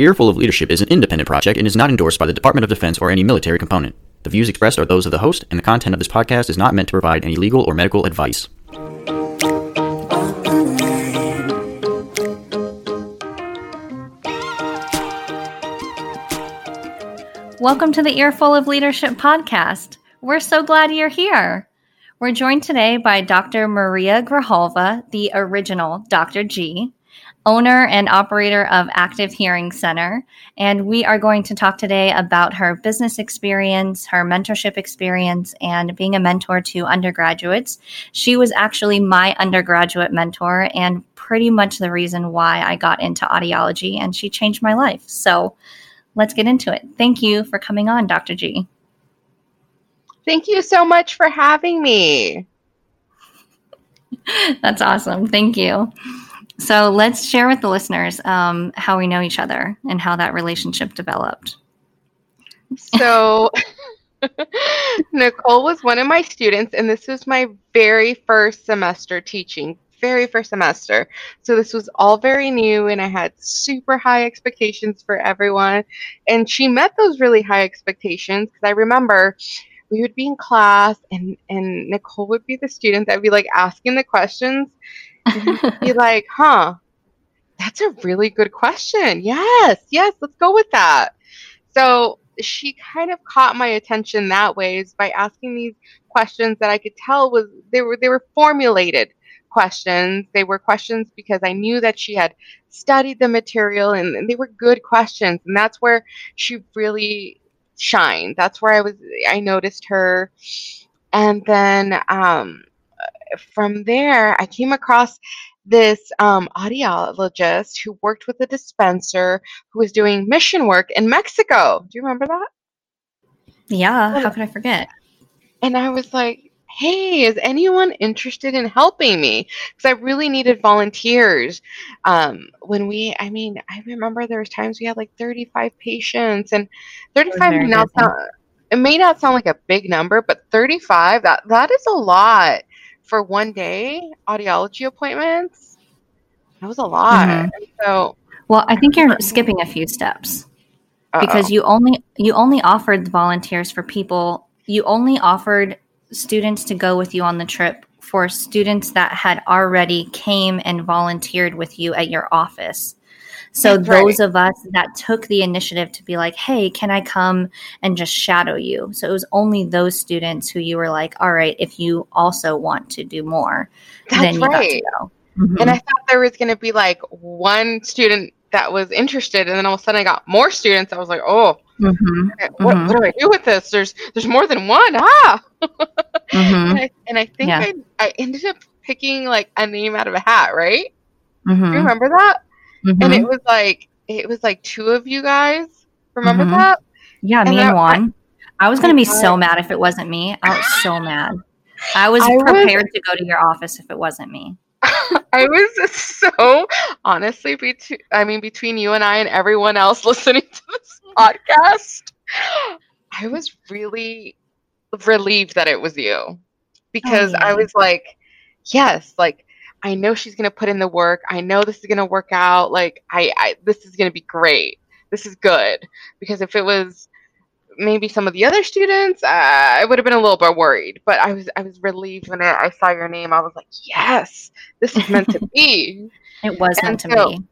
Earful of Leadership is an independent project and is not endorsed by the Department of Defense or any military component. The views expressed are those of the host, and the content of this podcast is not meant to provide any legal or medical advice. Welcome to the Earful of Leadership podcast. We're so glad you're here. We're joined today by Dr. Maria Grijalva, the original Dr. G, owner and operator of Active Hearing Center. And we are going to talk today about her business experience, her mentorship experience, and being a mentor to undergraduates. She was actually my undergraduate mentor and pretty much the reason why I got into audiology, and she changed my life. So let's get into it. Thank you for coming on, Dr. G. Thank you so much for having me. That's awesome. Thank you. So let's share with the listeners um, how we know each other and how that relationship developed. So, Nicole was one of my students, and this was my very first semester teaching, very first semester. So, this was all very new, and I had super high expectations for everyone. And she met those really high expectations because I remember we would be in class, and, and Nicole would be the student that would be like asking the questions be like, huh, that's a really good question. Yes, yes, let's go with that. So she kind of caught my attention that way is by asking these questions that I could tell was they were they were formulated questions. They were questions because I knew that she had studied the material and, and they were good questions. And that's where she really shined. That's where I was I noticed her. And then um from there, I came across this um, audiologist who worked with a dispenser who was doing mission work in Mexico. Do you remember that? Yeah, how could I forget? And I was like, hey, is anyone interested in helping me? Because I really needed volunteers. Um, when we, I mean, I remember there was times we had like 35 patients, and 35 may not sound, it may not sound like a big number, but 35 that that is a lot for one day audiology appointments. That was a lot. Mm-hmm. So, well, I think you're skipping a few steps Uh-oh. because you only you only offered volunteers for people. You only offered students to go with you on the trip for students that had already came and volunteered with you at your office. So That's those right. of us that took the initiative to be like, "Hey, can I come and just shadow you?" So it was only those students who you were like, "All right, if you also want to do more, That's then you right. got to go." Mm-hmm. And I thought there was going to be like one student that was interested, and then all of a sudden I got more students. I was like, "Oh, mm-hmm. What, mm-hmm. what, do I do with this? There's there's more than one." Ah, mm-hmm. and, I, and, I, think yeah. I, I ended up picking like a name out of a hat, right? Do you mm-hmm. remember that? Mm-hmm. And it was like it was like two of you guys. Remember mm-hmm. that? Yeah, and me and Juan. I, I was gonna be so mad if it wasn't me. I was so mad. I was I prepared was, to go to your office if it wasn't me. I was so honestly between I mean between you and I and everyone else listening to this podcast, I was really relieved that it was you because oh, yeah. I was like, yes, like I know she's going to put in the work. I know this is going to work out. Like I, I this is going to be great. This is good because if it was maybe some of the other students, uh, I would have been a little bit worried. But I was I was relieved when I, I saw your name. I was like, yes, this is meant to be. It was and meant to so, be.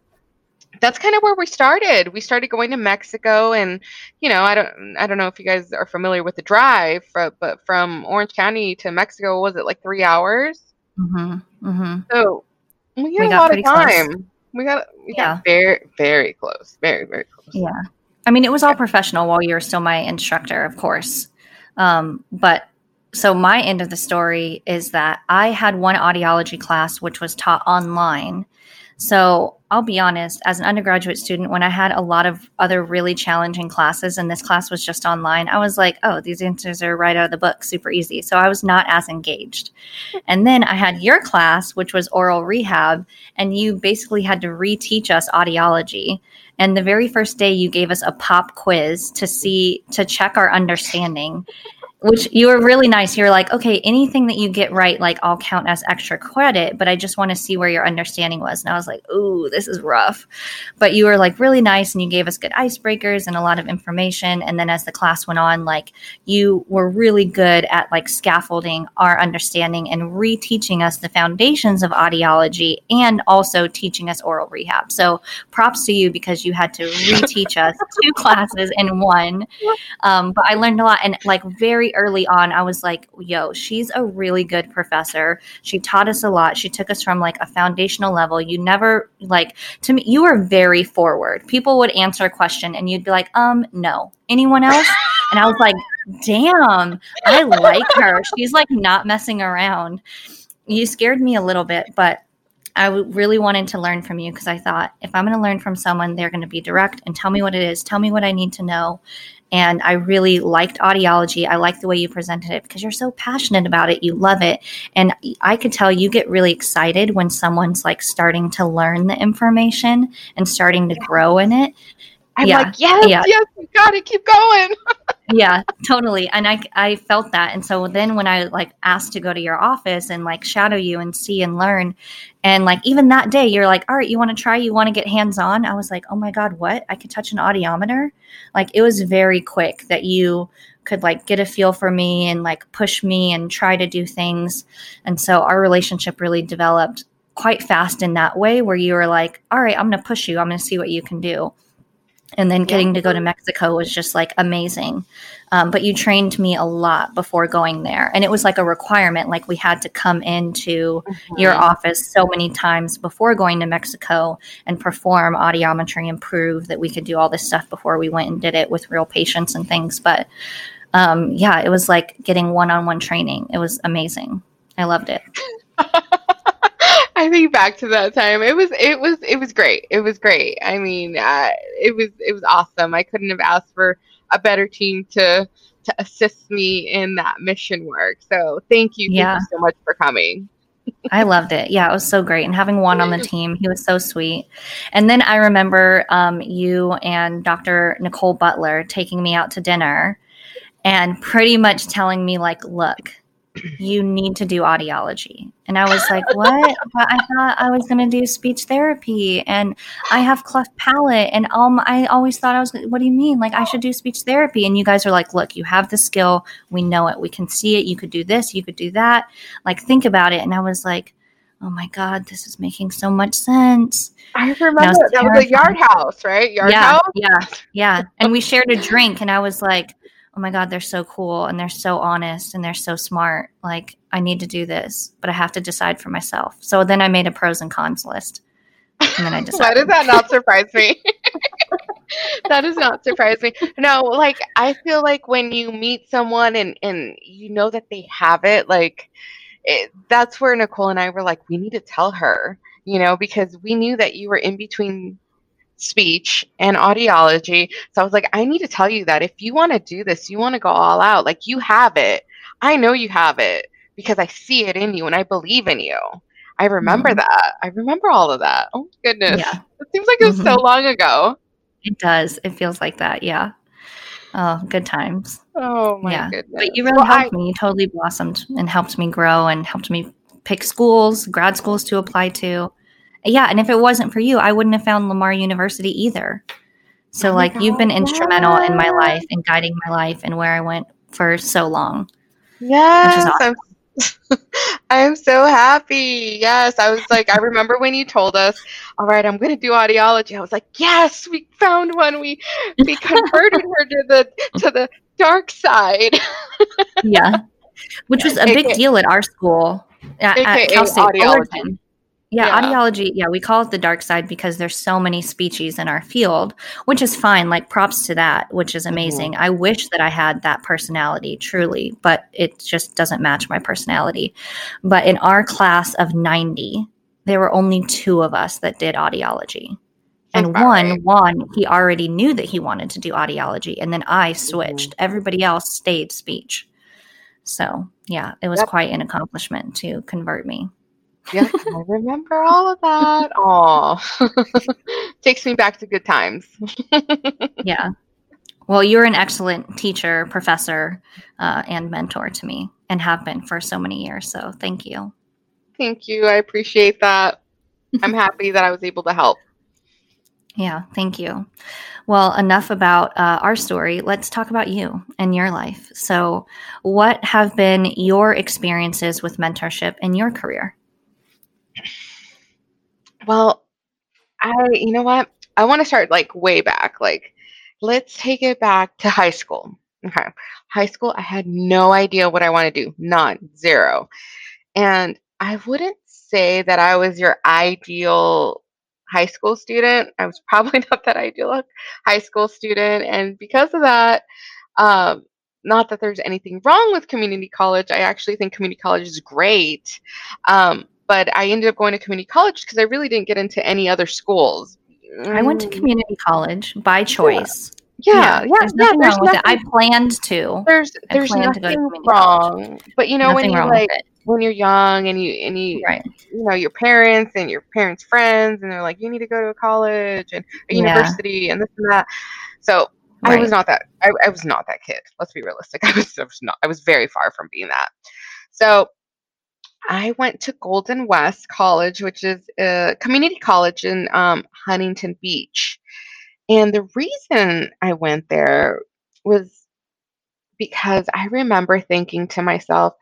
That's kind of where we started. We started going to Mexico, and you know, I don't, I don't know if you guys are familiar with the drive, but from Orange County to Mexico, was it like three hours? Mm-hmm. Mm-hmm. So we had we a lot of time. Close. We got we yeah. got very very close, very very close. Yeah, I mean it was all professional while you were still my instructor, of course. Um, but so my end of the story is that I had one audiology class which was taught online. So I'll be honest, as an undergraduate student, when I had a lot of other really challenging classes and this class was just online, I was like, oh, these answers are right out of the book, super easy. So I was not as engaged. And then I had your class, which was aural rehab, and you basically had to reteach us audiology. And the very first day, you gave us a pop quiz to see, to check our understanding. Which you were really nice. You're like, okay, anything that you get right, like I'll count as extra credit, but I just want to see where your understanding was. And I was like, ooh, this is rough. But you were like really nice and you gave us good icebreakers and a lot of information. And then as the class went on, like you were really good at like scaffolding our understanding and reteaching us the foundations of audiology and also teaching us aural rehab. So props to you because you had to reteach us two classes in one. Um, but I learned a lot and like very early on, I was like, yo, she's a really good professor. She taught us a lot. She took us from like a foundational level. You never, like, to me, you were very forward. People would answer a question and you'd be like, um, no. Anyone else? And I was like, damn, I like her. She's like not messing around. You scared me a little bit, but I really wanted to learn from you because I thought if I'm going to learn from someone, they're going to be direct and tell me what it is, tell me what I need to know. And I really liked audiology. I like the way you presented it because you're so passionate about it. You love it. And I could tell you get really excited when someone's like starting to learn the information and starting to grow in it. I'm yeah. like, yes, yeah. yes, you got to Keep going. yeah, totally. And I, I felt that. And so then when I like asked to go to your office and like shadow you and see and learn, and like even that day, you're like, all right, you want to try? You want to get hands on? I was like, oh my God, what? I could touch an audiometer? Like it was very quick that you could like get a feel for me and like push me and try to do things. And so our relationship really developed quite fast in that way where you were like, all right, I'm going to push you. I'm going to see what you can do and then getting yeah. to go to Mexico was just like amazing. Um, but you trained me a lot before going there, and it was like a requirement. Like we had to come into mm-hmm. your office so many times before going to Mexico and perform audiometry and prove that we could do all this stuff before we went and did it with real patients and things. But um, yeah, it was like getting one-on-one training. It was amazing. I loved it. I think back to that time. It was it was it was great. It was great. I mean, uh, it was it was awesome. I couldn't have asked for a better team to to assist me in that mission work. So thank you, yeah. thank you so much for coming. I loved it. Yeah, it was so great. And having Juan on the team, he was so sweet. And then I remember um, you and Dr. Nicole Butler taking me out to dinner and pretty much telling me, like, look, you need to do audiology. And I was like, what? but I thought I was going to do speech therapy and I have cleft palate. And um, I always thought I was, what do you mean? Like, I should do speech therapy. And you guys are like, look, you have the skill. We know it. We can see it. You could do this. You could do that. Like, think about it. And I was like, oh my God, this is making so much sense. I remember that was a yard house, right? Yard yeah, house? Yeah. Yeah. And we shared a drink. And I was like, oh my god they're so cool and they're so honest and they're so smart. Like i need to do this but i have to decide for myself. So then i made a pros and cons list. And then i decided. why does that not surprise me? That does not surprise me. No like i feel like when you meet someone and and you know that they have it like it, that's where nicole and i were like we need to tell her you know because we knew that you were in between speech and audiology. So I was like, I need to tell you that if you want to do this, you want to go all out, like you have it. I know you have it because I see it in you and I believe in you. I remember mm-hmm. that. I remember all of that. Oh goodness. Yeah. It seems like it was mm-hmm. so long ago. It does. It feels like that. Yeah. Oh, good times. Oh my yeah. goodness. But you really well, helped I, me. You totally blossomed and helped me grow and helped me pick schools, grad schools to apply to yeah, and if it wasn't for you, I wouldn't have found Lamar University either. So oh like God, you've been instrumental in my life and guiding my life and where I went for so long. Yes. Awesome. I'm, I'm so happy. Yes. I was like, I remember when you told us, all right, I'm gonna do audiology. I was like, yes, we found one. We we converted her to the to the dark side. yeah. Which was a big deal at our school at, at Cal State audiology. Yeah, yeah, audiology. Yeah, we call it the dark side because there's so many speechies in our field, which is fine. Like props to that, which is amazing. Mm-hmm. I wish that I had that personality truly, but it just doesn't match my personality. But in our class of 90, there were only two of us that did audiology. And one, right. one, he already knew that he wanted to do audiology, and then I switched. Mm-hmm. Everybody else stayed speech. So, yeah, it was quite an accomplishment to convert me. Yeah, I remember all of that. Oh, takes me back to good times. yeah. Well, you're an excellent teacher, professor, uh, and mentor to me, and have been for so many years. So thank you. Thank you. I appreciate that. I'm happy that I was able to help. Yeah, thank you. Well, enough about uh, our story. Let's talk about you and your life. So, what have been your experiences with mentorship in your career? Well, I, you know what? I want to start like way back. Like, let's take it back to high school. Okay. High school, I had no idea what I want to do. None, zero. And I wouldn't say that I was your ideal high school student. I was probably not that ideal high school student. And because of that, um, not that there's anything wrong with community college. I actually think community college is great. Um, but I ended up going to community college because I really didn't get into any other schools. I went to Mm, community college by choice. Yeah, yeah, there's yeah. nothing There's wrong with it. I planned to. there's there's planned to to nothing college. wrong. But you know, when you're like when you're young and you and you Right. you know your parents and your parents' friends and they're like, you need to go to a college and a Yeah. university and this and that. So I was not that. I, I was not that kid. Let's be realistic. I was, I was not. I was very far from being that. So I went to Golden West College, which is a community college in um, Huntington Beach. And the reason I went there was because I remember thinking to myself,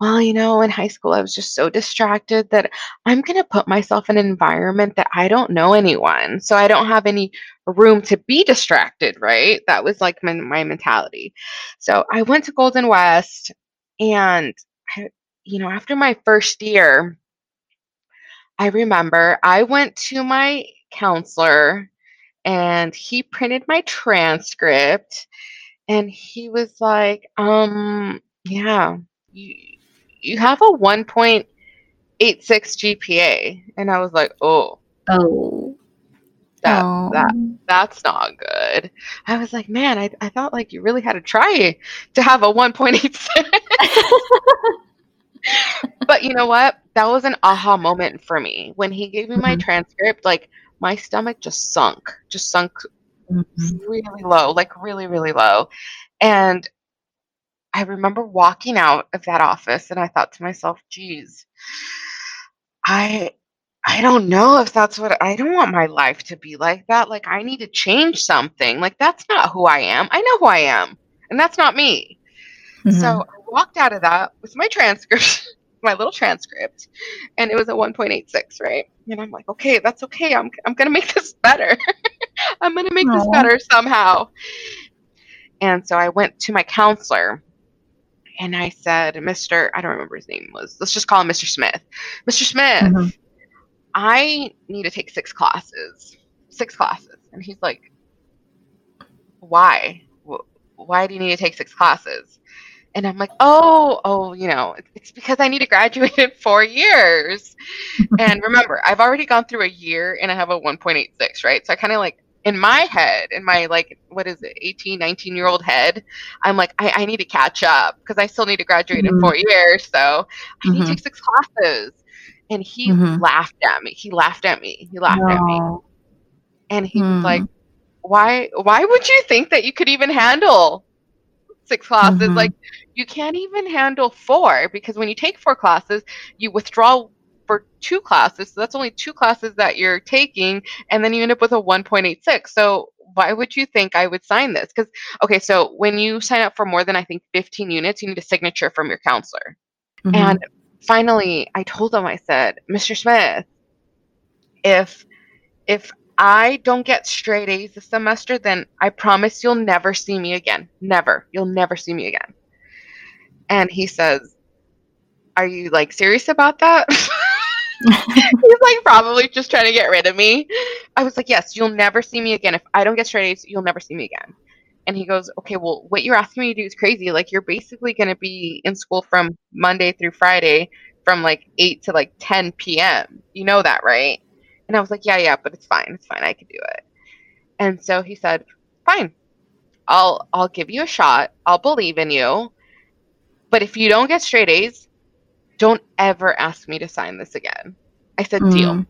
well, you know, in high school, I was just so distracted that I'm going to put myself in an environment that I don't know anyone. So I don't have any room to be distracted, right? That was like my, my mentality. So I went to Golden West, and, I, you know, after my first year, I remember I went to my counselor and he printed my transcript and he was like, um, yeah, you you have a 1.86 GPA. And I was like, oh, Oh. that that that's not good. I was like, man, I, I thought like you really had to try to have a 1.86. but you know what? That was an aha moment for me. When he gave me my Mhm. transcript, like my stomach just sunk, just sunk Mhm. really low, like really, really low. And I remember walking out of that office and I thought to myself, geez, I I don't know if that's what I don't want my life to be like that. Like I need to change something. Like that's not who I am. I know who I am. And that's not me. Mhm. So I walked out of that with my transcript, my little transcript, and it was a 1.86, right? And I'm like, okay, that's okay. I'm I'm gonna make this better. I'm gonna make this better somehow. And so I went to my counselor and I said, Mr. I don't remember his name was. Let's just call him Mr. Smith. Mr. Smith, Mhm. I need to take six classes. Six classes. And he's like, why? Why do you need to take six classes? And I'm like, oh, oh, you know, it's- because I need to graduate in four years. and remember, I've already gone through a year and I have a 1.86, right? So I kind of like, in my head, in my like, what is it, 18, 19 year old head, I'm like, I, I need to catch up because I still need to graduate in Mhm. four years. So I need Mhm. to take six classes. And he Mhm. laughed at me. He laughed at me. He laughed at me. And he was Hmm. like, why why would you think that you could even handle six classes Mhm. like you can't even handle four because when you take four classes you withdraw for two classes so that's only two classes that you're taking and then you end up with a 1.86 so why would you think i would sign this because okay so when you sign up for more than i think 15 units you need a signature from your counselor Mhm. and finally, I told him, I said, Mr. Smith, if if I don't get straight A's this semester, then I promise you'll never see me again. Never. You'll never see me again. And he says, Are you like serious about that? He's like probably just trying to get rid of me. I was like, Yes, you'll never see me again. If I don't get straight A's, you'll never see me again. And he goes, Okay, well, what you're asking me to do is crazy. Like, you're basically going to be in school from Monday through Friday from like 8 to like 10 p.m. You know that, right? And I was like, Yeah, yeah, but it's fine. It's fine. I can do it. And so he said, Fine. I'll I'll give you a shot. I'll believe in you. But if you don't get straight A's, don't ever ask me to sign this again. I said, Deal. Mhm.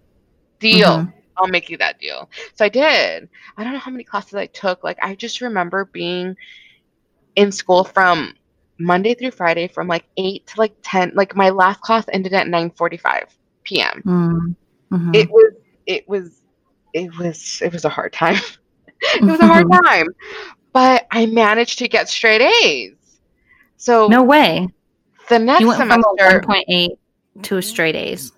Deal. Mhm. I'll make you that deal. So I did. I don't know how many classes I took. Like I just remember being in school from Monday through Friday from like 8 to like 10. Like my last class ended at 9:45 p.m. Mm-hmm. It was it was it was it was a hard time. it was a hard time. But I managed to get straight A's. So no way. the next You went from semester 1.8 to a straight A's.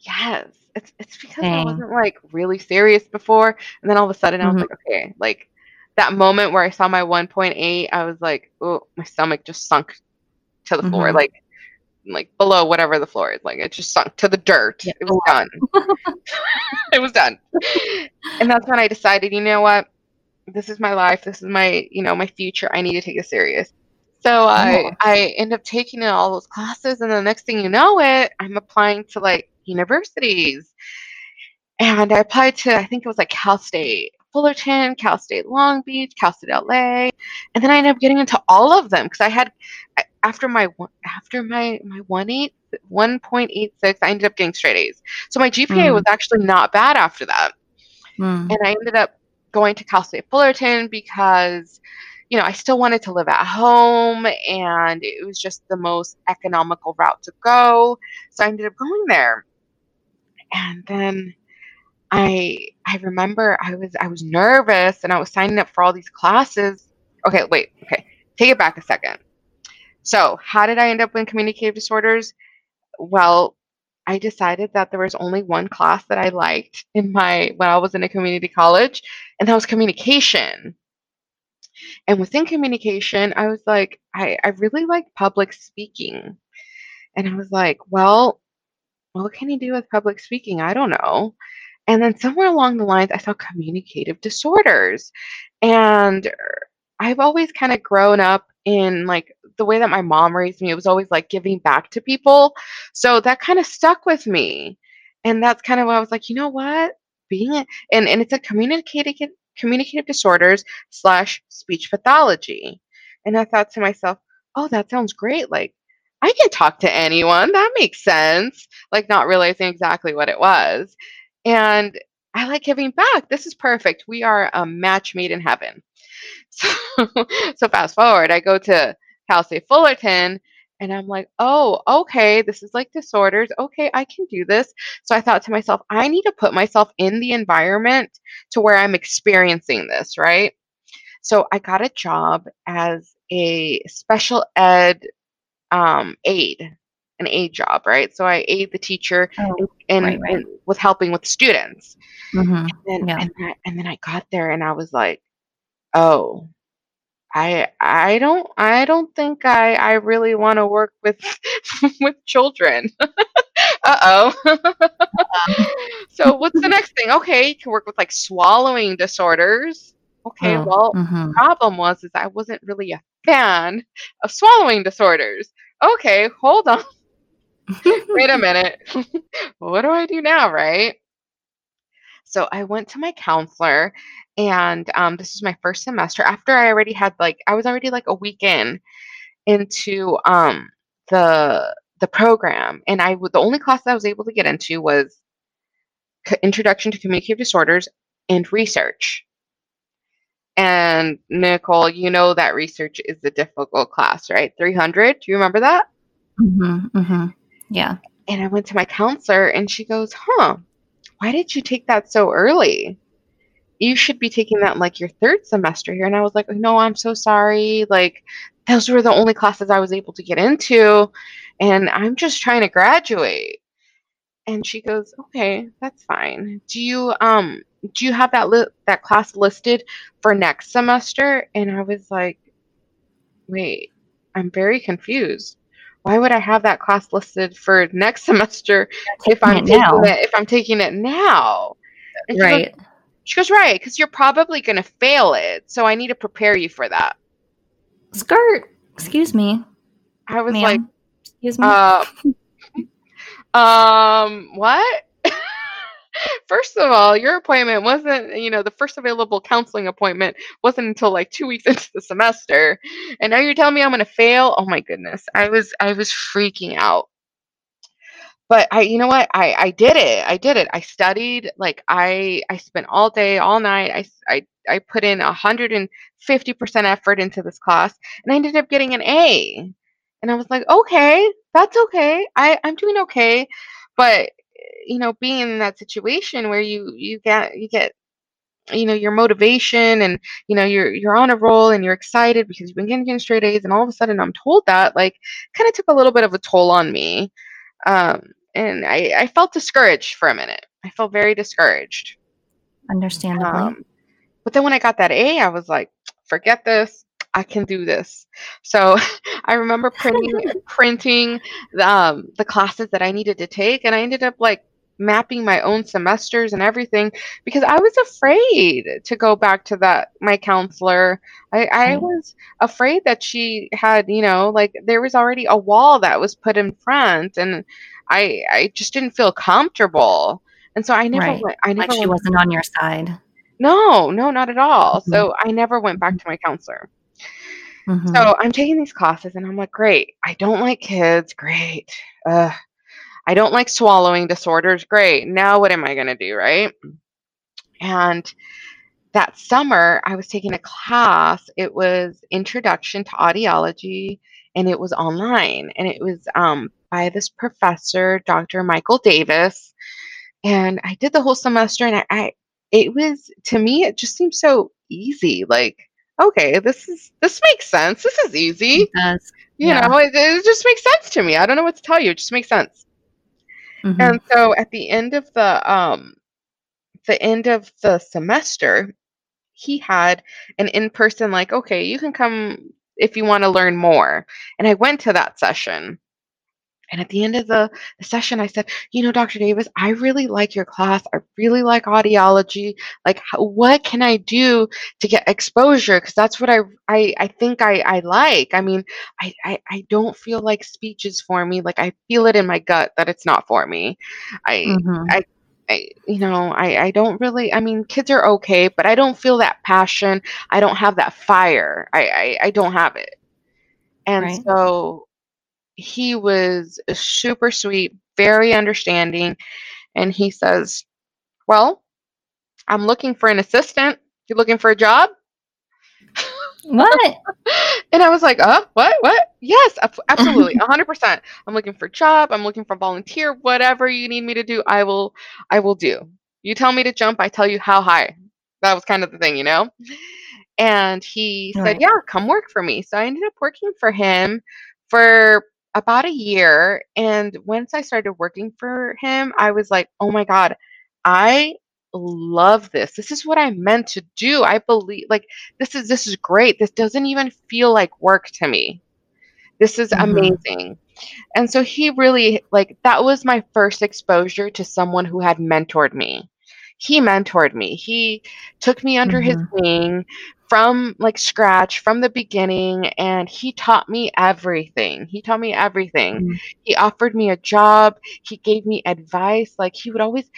Yes. It's it's because I wasn't like really serious before. And then all of a sudden I was like, okay, like that moment where I saw my 1.8, I was like, oh, my stomach just sunk to the floor, Mhm. like like below whatever the floor is. Like it just sunk to the dirt. Yeah. It was done. it was done. And that's when I decided, you know what? This is my life. This is my, you know, my future. I need to take it serious. So I I end up taking all those classes, and the next thing you know it, I'm applying to like universities. And I applied to I think it was like Cal State Fullerton, Cal State Long Beach, Cal State LA, and then I ended up getting into all of them because I had after my after my my one eight one point eight six, I ended up getting straight A's. So my GPA Mm. was actually not bad after that Mm. and I ended up going to Cal State Fullerton because, you know, I still wanted to live at home and it was just the most economical route to go. So I ended up going there. And then I I remember I was I was nervous and I was signing up for all these classes. Okay, wait, okay. Take it back a second. So, how did I end up in communicative disorders? Well, I decided that there was only one class that I liked in my when I was in a community college, and that was communication. And within communication, I was like, I, I really like public speaking. And I was like, well, what can you do with public speaking? I don't know. And then somewhere along the lines, I saw communicative disorders. And I've always kind of grown up in like the way that my mom raised me. It was always like giving back to people. So that kind of stuck with me. And that's kind of why I was like, you know what? Being a, and, and it's a communicative communicative disorders slash speech pathology. And I thought to myself, oh, that sounds great. Like I can talk to anyone. That makes sense. Like not realizing exactly what it was. And I like giving back. This is perfect. We are a match made in heaven. So, so fast forward, I go to Cal State Fullerton and I'm like, oh, okay, this is like disorders. Okay, I can do this. So I thought to myself, I need to put myself in the environment to where I'm experiencing this, right? So I got a job as a special ed um, aide, an aide job, right? So I aid the teacher Oh, and, right, right. and with helping with students. mhm. And, Yeah. and, then, and then I got there and I was like, oh, I I don't I don't think I I really want to work with with children. Uh oh. so what's the next thing? Okay, you can work with like swallowing disorders. Okay, Oh, well, mhm. problem was is I wasn't really a fan of swallowing disorders. Okay, hold on. Wait a minute. what do I do now, right? So I went to my counselor, and um, this was my first semester. After I already had like I was already like a week in into um, the the program, and I the only class that I was able to get into was Introduction to Communicative Disorders and Research. And Nicole, you know that research is a difficult class, right? 300. Do you remember that? Mhm, mhm. Yeah. And I went to my counselor and she goes, Huh, why did you take that so early? You should be taking that like your third semester here. And I was like, No, I'm so sorry. Like, those were the only classes I was able to get into. And I'm just trying to graduate. And she goes, Okay, that's fine. Do you um do you have that li- that class listed for next semester? And I was like, Wait, I'm very confused. Why would I have that class listed for next semester if I'm it now. taking it if I'm taking it now? And she goes- Right. she goes, right, because you're probably going to fail it. So I need to prepare you for that. Skirt. Excuse me. I was ma'am. like, Excuse me. uh, um, what? First of all, your appointment wasn't, you know, the first available counseling appointment wasn't until like two weeks into the semester. And now you're telling me I'm going to fail? Oh my goodness. I was, I was freaking out. but I, you know what? I, I did it. I did it. I studied. Like I, I spent all day, all night. I, I, I put in 150% effort into this class and I ended up getting an A. And I was like, okay, that's okay. I, I'm doing okay. But, you know, being in that situation where you, you get, you get, you know, your motivation and, you know, you're, you're on a roll and you're excited because you've been getting straight A's and all of a sudden I'm told that, like, kind of took a little bit of a toll on me. Um, and I, I felt discouraged for a minute. I felt very discouraged. Understandably. Um, but then when I got that A, I was like, forget this. I can do this. So I remember printing printing the, um, the classes that I needed to take, and I ended up like mapping my own semesters and everything because I was afraid to go back to that my counselor. I, I mm. was afraid that she had, you know, like there was already a wall that was put in front and I I just didn't feel comfortable. And so I never right. went I never like she wasn't on your side. No, no, not at all. Mm-hmm. So I never went back to my counselor. Mm-hmm. So I'm taking these classes and I'm like, great. I don't like kids. Great. Uh, I don't like swallowing disorders. Great. Now what am I going to do? Right. And that summer, I was taking a class. It was Introduction to Audiology, and it was online. And it was um, by this professor, Dr. Michael Davis. And I did the whole semester, and I, I it was to me, it just seemed so easy. Like, okay, this is this makes sense. This is easy. It does. You yeah. know, it, it just makes sense to me. I don't know what to tell you. It just makes sense. Mm-hmm. And so at the end of the um the end of the semester, he had an in-person like, okay, you can come if you want to learn more. And I went to that session. And at the end of the, the, session, I said, You know, Dr. Davis, I really like your class. I really like audiology. Like, how, what can I do to get exposure? Because that's what I, I, I think I, I like. I mean, I, I, I don't feel like speech is for me. Like, I feel it in my gut that it's not for me. I, mm-hmm. I, I, you know, I, I don't really, I mean, kids are okay, but I don't feel that passion. I don't have that fire. I, I, I don't have it. And right. so he was super sweet, very understanding. And he says, Well, I'm looking for an assistant. You looking for a job? What? and I was like, uh, what? What? Yes, absolutely. 100%. I'm looking for a job. I'm looking for volunteer. Whatever you need me to do, I will, I will do. You tell me to jump, I tell you how high. That was kind of the thing, you know? And he right. said, yeah, come work for me. So I ended up working for him for about a year. And once I started working for him, I was like, oh my God, I love this. This is what I meant to do. I believe like this is this is great. This doesn't even feel like work to me. This is mm-hmm. amazing. And so he really like that was my first exposure to someone who had mentored me. He mentored me. He took me under mm-hmm. his wing, from like scratch from the beginning and he taught me everything he taught me everything mm-hmm. he offered me a job he gave me advice like he would always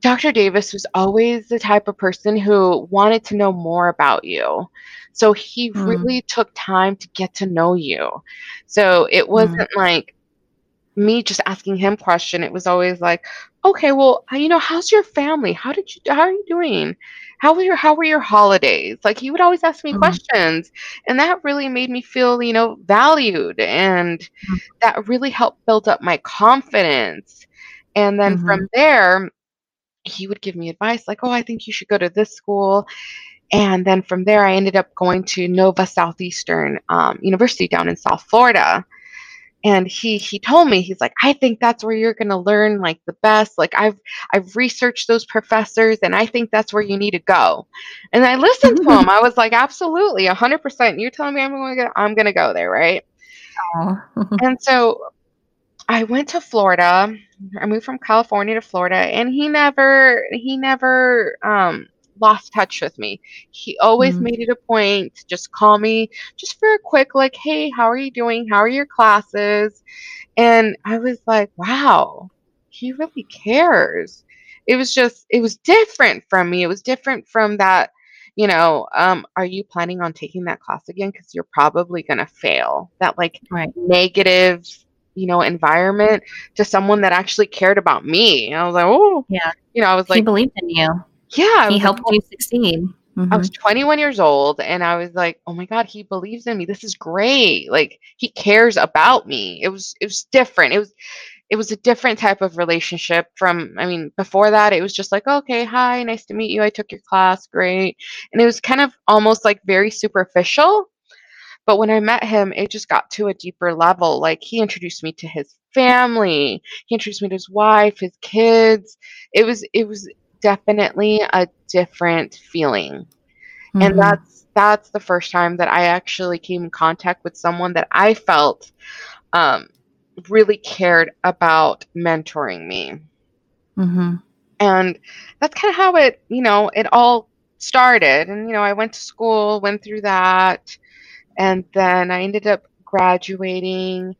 dr davis was always the type of person who wanted to know more about you so he mm-hmm. really took time to get to know you so it wasn't mm-hmm. like me just asking him question it was always like okay well you know how's your family how did you how are you doing how were your how were your holidays like he would always ask me mm-hmm. questions and that really made me feel you know valued and mm-hmm. that really helped build up my confidence and then mm-hmm. from there he would give me advice like oh i think you should go to this school and then from there i ended up going to nova southeastern um, university down in south florida and he he told me he's like i think that's where you're going to learn like the best like i've i've researched those professors and i think that's where you need to go. And i listened to him. I was like absolutely 100% you're telling me i'm going to i'm going to go there right? And so i went to florida. I moved from california to florida and he never he never um lost touch with me. He always mm-hmm. made it a point to just call me just for a quick, like, hey, how are you doing? How are your classes? And I was like, wow, he really cares. It was just, it was different from me. It was different from that, you know, um, are you planning on taking that class again? Because you're probably going to fail. That like right. negative you know, environment to someone that actually cared about me. And I was like, oh, Yeah. you know, I was he like, believed in you. Yeah, I He was like, helped "Oh, you succeed. I Mhm. was 21 years old and I was like, "Oh my god, he believes in me. This is great. Like he cares about me." It was it was different. It was it was a different type of relationship from I mean, before that it was just like, "Okay, hi, nice to meet you. I took your class. Great." And it was kind of almost like very superficial. But when I met him, it just got to a deeper level. Like he introduced me to his family. He introduced me to his wife, his kids. It was it was definitely a different feeling Mhm. and that's that's the first time that I actually came in contact with someone that I felt um, really cared about mentoring me, Mhm. and that's kind of how it you know it all started. And you know I went to school, went through that, and then I ended up graduating.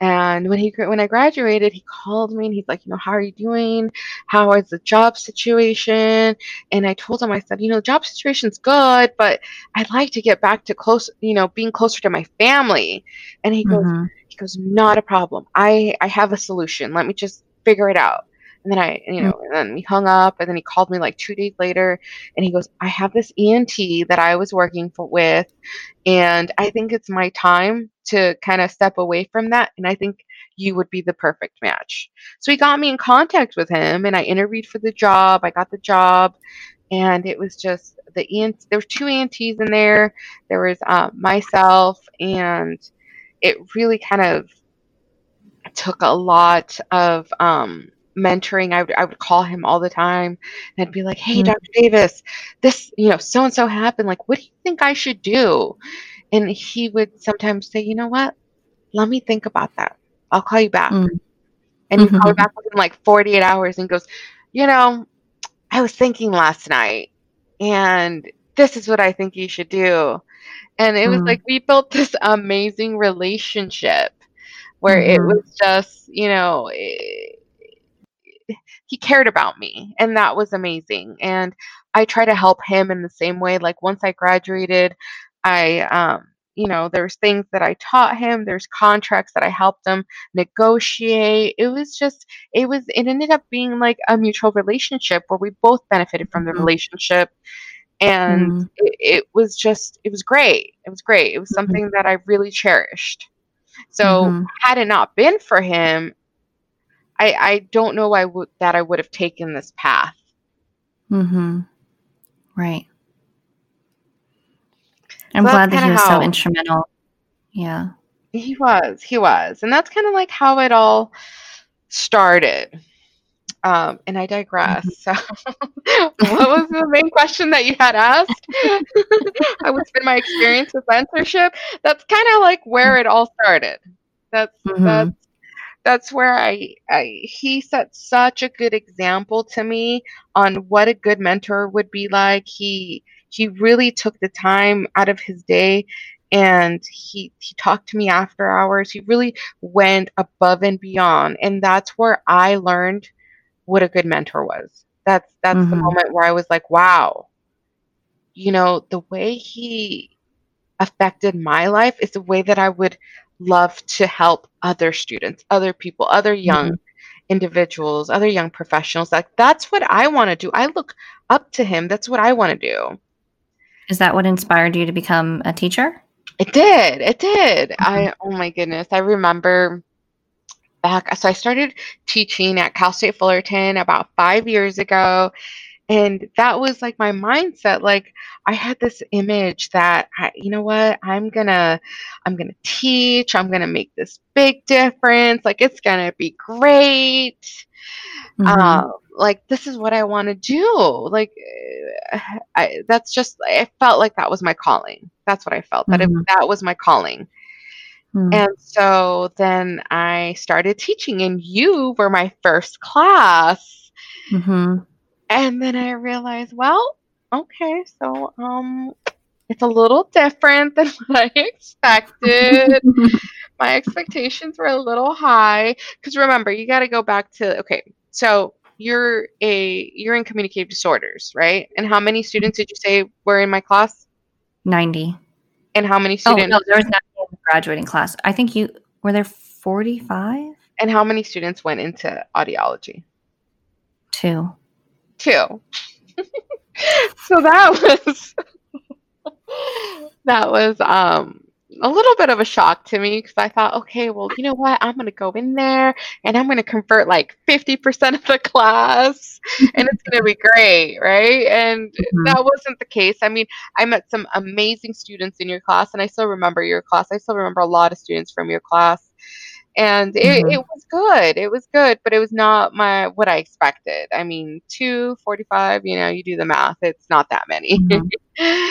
And when he when I graduated, he called me and he's like, you know, how are you doing? How is the job situation? And I told him, I said, you know, the job situation's good, but I'd like to get back to close, you know, being closer to my family. And he goes, Mhm. he goes, not a problem. I I have a solution. Let me just figure it out. And then I, you know, and then we hung up, and then he called me like two days later, and he goes, I have this ENT that I was working for, with, and I think it's my time to kind of step away from that, and I think you would be the perfect match. So he got me in contact with him, and I interviewed for the job. I got the job, and it was just the ENT. There were two ENTs in there. There was uh, myself, and it really kind of took a lot of um, mentoring. I would I would call him all the time, and I'd be like, "Hey, Mm. Dr. Davis, this you know so and so happened. Like, what do you think I should do?" And he would sometimes say, "You know what? Let me think about that. I'll call you back." Mm. And he'd call me Mhm. back within like 48 hours and goes, "You know, I was thinking last night, and this is what I think you should do." And it was Mm. like we built this amazing relationship where it Mhm. was just, you know, eh, he cared about me, and that was amazing. And I try to help him in the same way. Like once I graduated, I, um, you know, there's things that I taught him. There's contracts that I helped him negotiate. It was just, it was, it ended up being like a mutual relationship where we both benefited from the Mhm. relationship and Mhm. it, it was just it was great it was great it was Mhm. something that i really cherished so Mhm. had it not been for him i i don't know why would that i would have taken this path Mm-hmm. Right. I'm So glad that he was so instrumental. Yeah. he was he was and that's kind of like how it all started um and i digress so what was the main question that you had asked i would spend my experience with mentorship that's kind of like where it all started that's Mhm. that's that's where I, I he set such a good example to me on what a good mentor would be like. He he really took the time out of his day and he he talked to me after hours. He really went above and beyond and that's where I learned what a good mentor was. That's that's the Mhm. moment where I was like, wow. You know, the way he affected my life is the way that I would love to help other students, other people, other young mm-hmm. individuals, other young professionals. Like that's what I want to do. I look up to him. That's what I want to do. Is that what inspired you to become a teacher? It did. It did. I oh my goodness. I remember back so I started teaching at Cal State Fullerton about 5 years ago and that was like my mindset like I had this image that I, you know what? I'm to I'm to teach. I'm to make this big difference. Like it's to be great. Mhm. um, like this is what I want to do. Like uh, I, that's just I felt like that was my calling. That's what I felt that it, Mhm. that was my calling. Mhm. And so then I started teaching, and you were my first class. And then I realized, well, okay, so um, it's a little different than what I expected. my expectations were a little high because remember you got to go back to okay so you're a you're in communicative disorders right and how many students did you say were in my class 90. and how many students? Oh, no, there was not in the graduating class. I think you were there 45? And how many students went into audiology? Two. Two. so that was that was um a little bit of a shock to me because I thought, okay, well, you know what? I'm going to go in there and I'm going to convert like 50% of the class and it's going to be great, right? And Mhm. that wasn't the case. I mean, I met some amazing students in your class and I still remember your class. I still remember a lot of students from your class. And it, Mhm. it was good. It was good, but it was not my what I expected. I mean, 245, you know, you do the math, it's not that many. Mhm.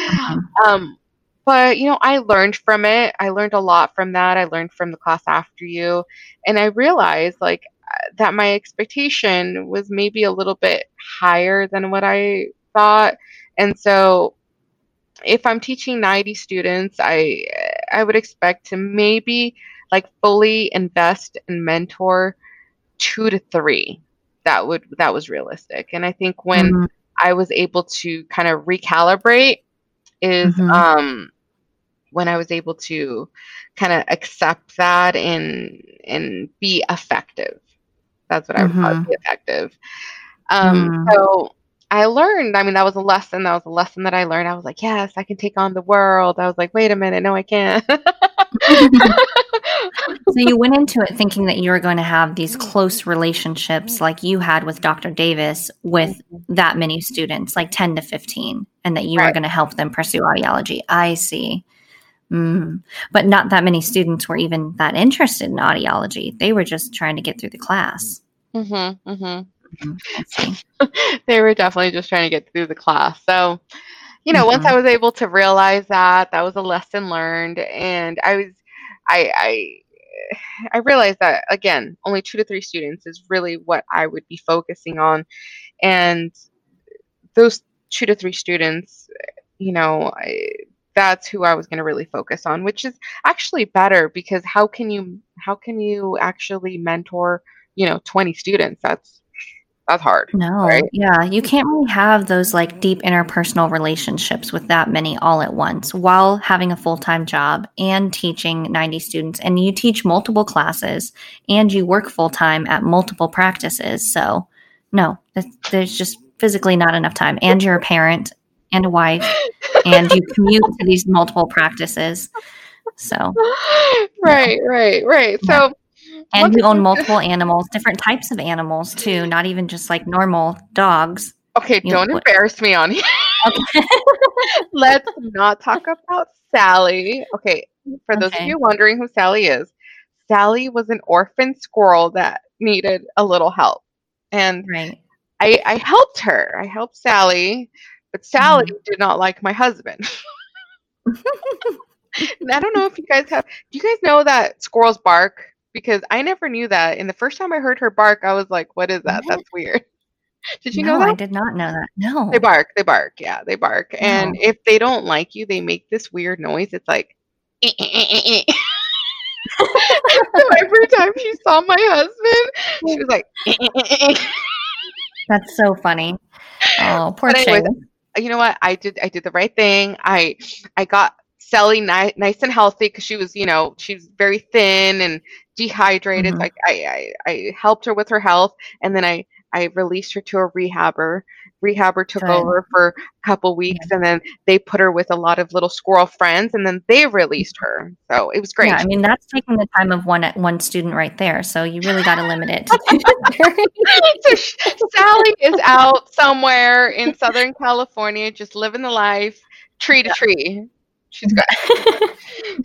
Mhm. um, but you know, I learned from it. I learned a lot from that. I learned from the class after you, and I realized like uh, that my expectation was maybe a little bit higher than what I thought. And so, if I'm teaching 90 students, I I would expect to maybe like fully invest and mentor two to three. That would that was realistic. And I think when Mhm. I was able to kind of recalibrate is Mhm. um when I was able to kind of accept that and and be effective. That's what I would call it, Mhm. be effective. Um, Mm. so I learned, I mean, that was a lesson. That was a lesson that I learned. I was like, yes, I can take on the world. I was like, wait a minute, no, I can't. so you went into it thinking that you were going to have these close relationships like you had with Dr. Davis with that many students, like 10 to 15, and that you were going to help them pursue audiology. I see. Mm. But not that many students were even that interested in audiology. They were just trying to get through the class. mm-hmm, mm-hmm. Mhm. See. they were definitely just trying to get through the class. So, you know, once I was able to realize that, that was a lesson learned, and I was, I, I, I realized that again, only two to three students is really what I would be focusing on, and those two to three students, you know, I, that's who I was going to really focus on, which is actually better because how can you, how can you actually mentor, you know, twenty students? That's that's hard. No, Right. yeah, you can't really have those like deep interpersonal relationships with that many all at once while having a full time job and teaching 90 students. And you teach multiple classes and you work full time at multiple practices. So, no, th- there's just physically not enough time. And you're a parent and a wife and you commute to these multiple practices. So, right, right, right. Yeah. So, and you own multiple animals, different types of animals too, not even just like normal dogs. Okay, You- don't what- embarrass me on here. Okay. Let's not talk about Sally. Okay, for those of you wondering who Sally is, Sally was an orphan squirrel that needed a little help. And right. I, I helped her. I helped Sally, but Sally Mm-hmm. did not like my husband. and I don't know if you guys have, do you guys know that squirrels bark? Because I never knew that. And the first time I heard her bark, I was like, what is that? What? That's weird. Did you no, know that? I did not know that. No. They bark. They bark. Yeah, they bark. And if they don't like you, they make this weird noise. It's like. "Eh, eh, eh, eh, eh." so every time she saw my husband, she was like. That's so funny. Oh, poor anyways, You know what? I did. I did the right thing. I I got Sally ni- nice and healthy because she was, you know, she's very thin and dehydrated. Mhm. Like I, I I helped her with her health, and then I I released her to a rehabber. Rehabber took Good. over for a couple weeks, and then they put her with a lot of little squirrel friends, and then they released her. So it was great. Yeah, I mean that's taking the time of one one student right there. So you really got to limit it. So sh- Sally is out somewhere in Southern California, just living the life, tree to tree. She's good.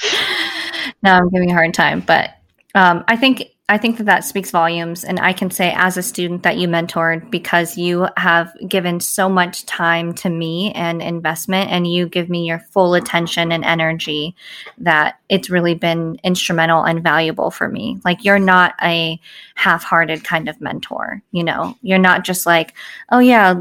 no, I'm giving her a hard time, but um, I think I think that that speaks volumes, and I can say as a student that you mentored because you have given so much time to me and investment, and you give me your full attention and energy. That it's really been instrumental and valuable for me. Like you're not a half-hearted kind of mentor. You know, you're not just like, oh yeah,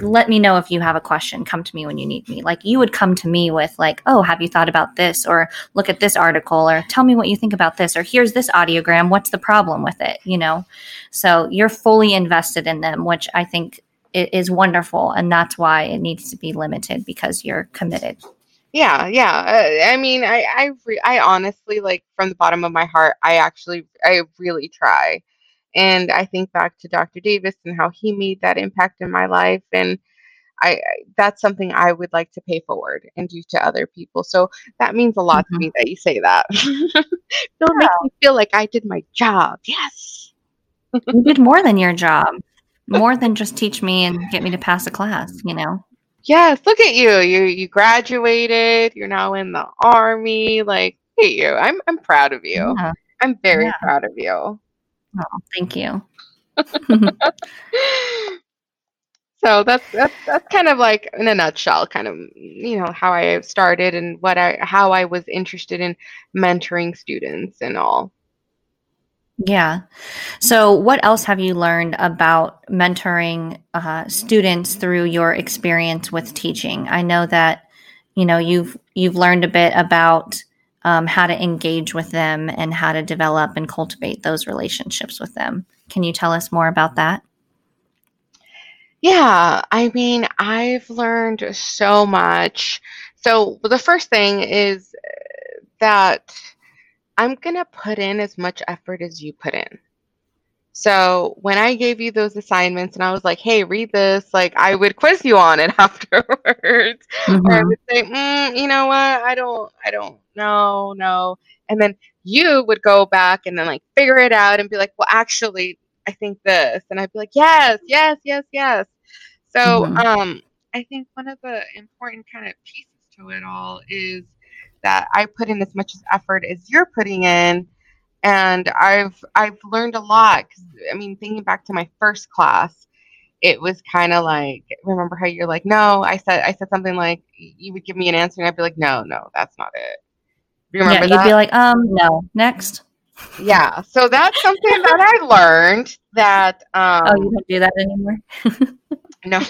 let me know if you have a question. Come to me when you need me. Like you would come to me with like, oh, have you thought about this? Or look at this article or tell me what you think about this or here's this audiogram what's the problem with it you know so you're fully invested in them which i think is wonderful and that's why it needs to be limited because you're committed Yeah, yeah. Uh, I mean, I I re- I honestly like from the bottom of my heart, I actually I really try. And I think back to Dr. Davis and how he made that impact in my life and I, I that's something I would like to pay forward and do to other people. So that means a lot to Mhm. me that you say that. it Yeah. makes me feel like I did my job. Yes. You did more than your job, more than just teach me and get me to pass a class, you know? Yes, look at you. You you graduated. You're now in the army. Like, look at you. I'm I'm proud of you. Yeah. I'm very Yeah. proud of you. Oh, thank you. So that's that's that's kind of like in a nutshell, kind of you know how I started and what I how I was interested in mentoring students and all. Yeah. So, what else have you learned about mentoring uh, students through your experience with teaching? I know that you know you've you've learned a bit about um, how to engage with them and how to develop and cultivate those relationships with them. Can you tell us more about that? Yeah, I mean, I've learned so much. So the first thing is that I'm gonna put in as much effort as you put in. So when I gave you those assignments and I was like, hey, read this, like I would quiz you on it afterwards. Or I Mhm. would say, mm, you know what, I don't, I don't know, no. And then you would go back and then like figure it out and be like, well, actually, I think this. And I'd be like, yes, yes, yes, yes. So Mhm. um, I think one of the important kind of pieces to it all is that I put in as much effort as you're putting in and I've I've learned a lot. 'cause, I mean, thinking back to my first class, it was kind of like remember how you're like, no, I said I said something like you would give me an answer and I'd be like, no, no, that's not it. You Yeah, remember you'd that? be like, um, no, next. Yeah. So that's something that I learned that um Oh, you don't do that anymore. no.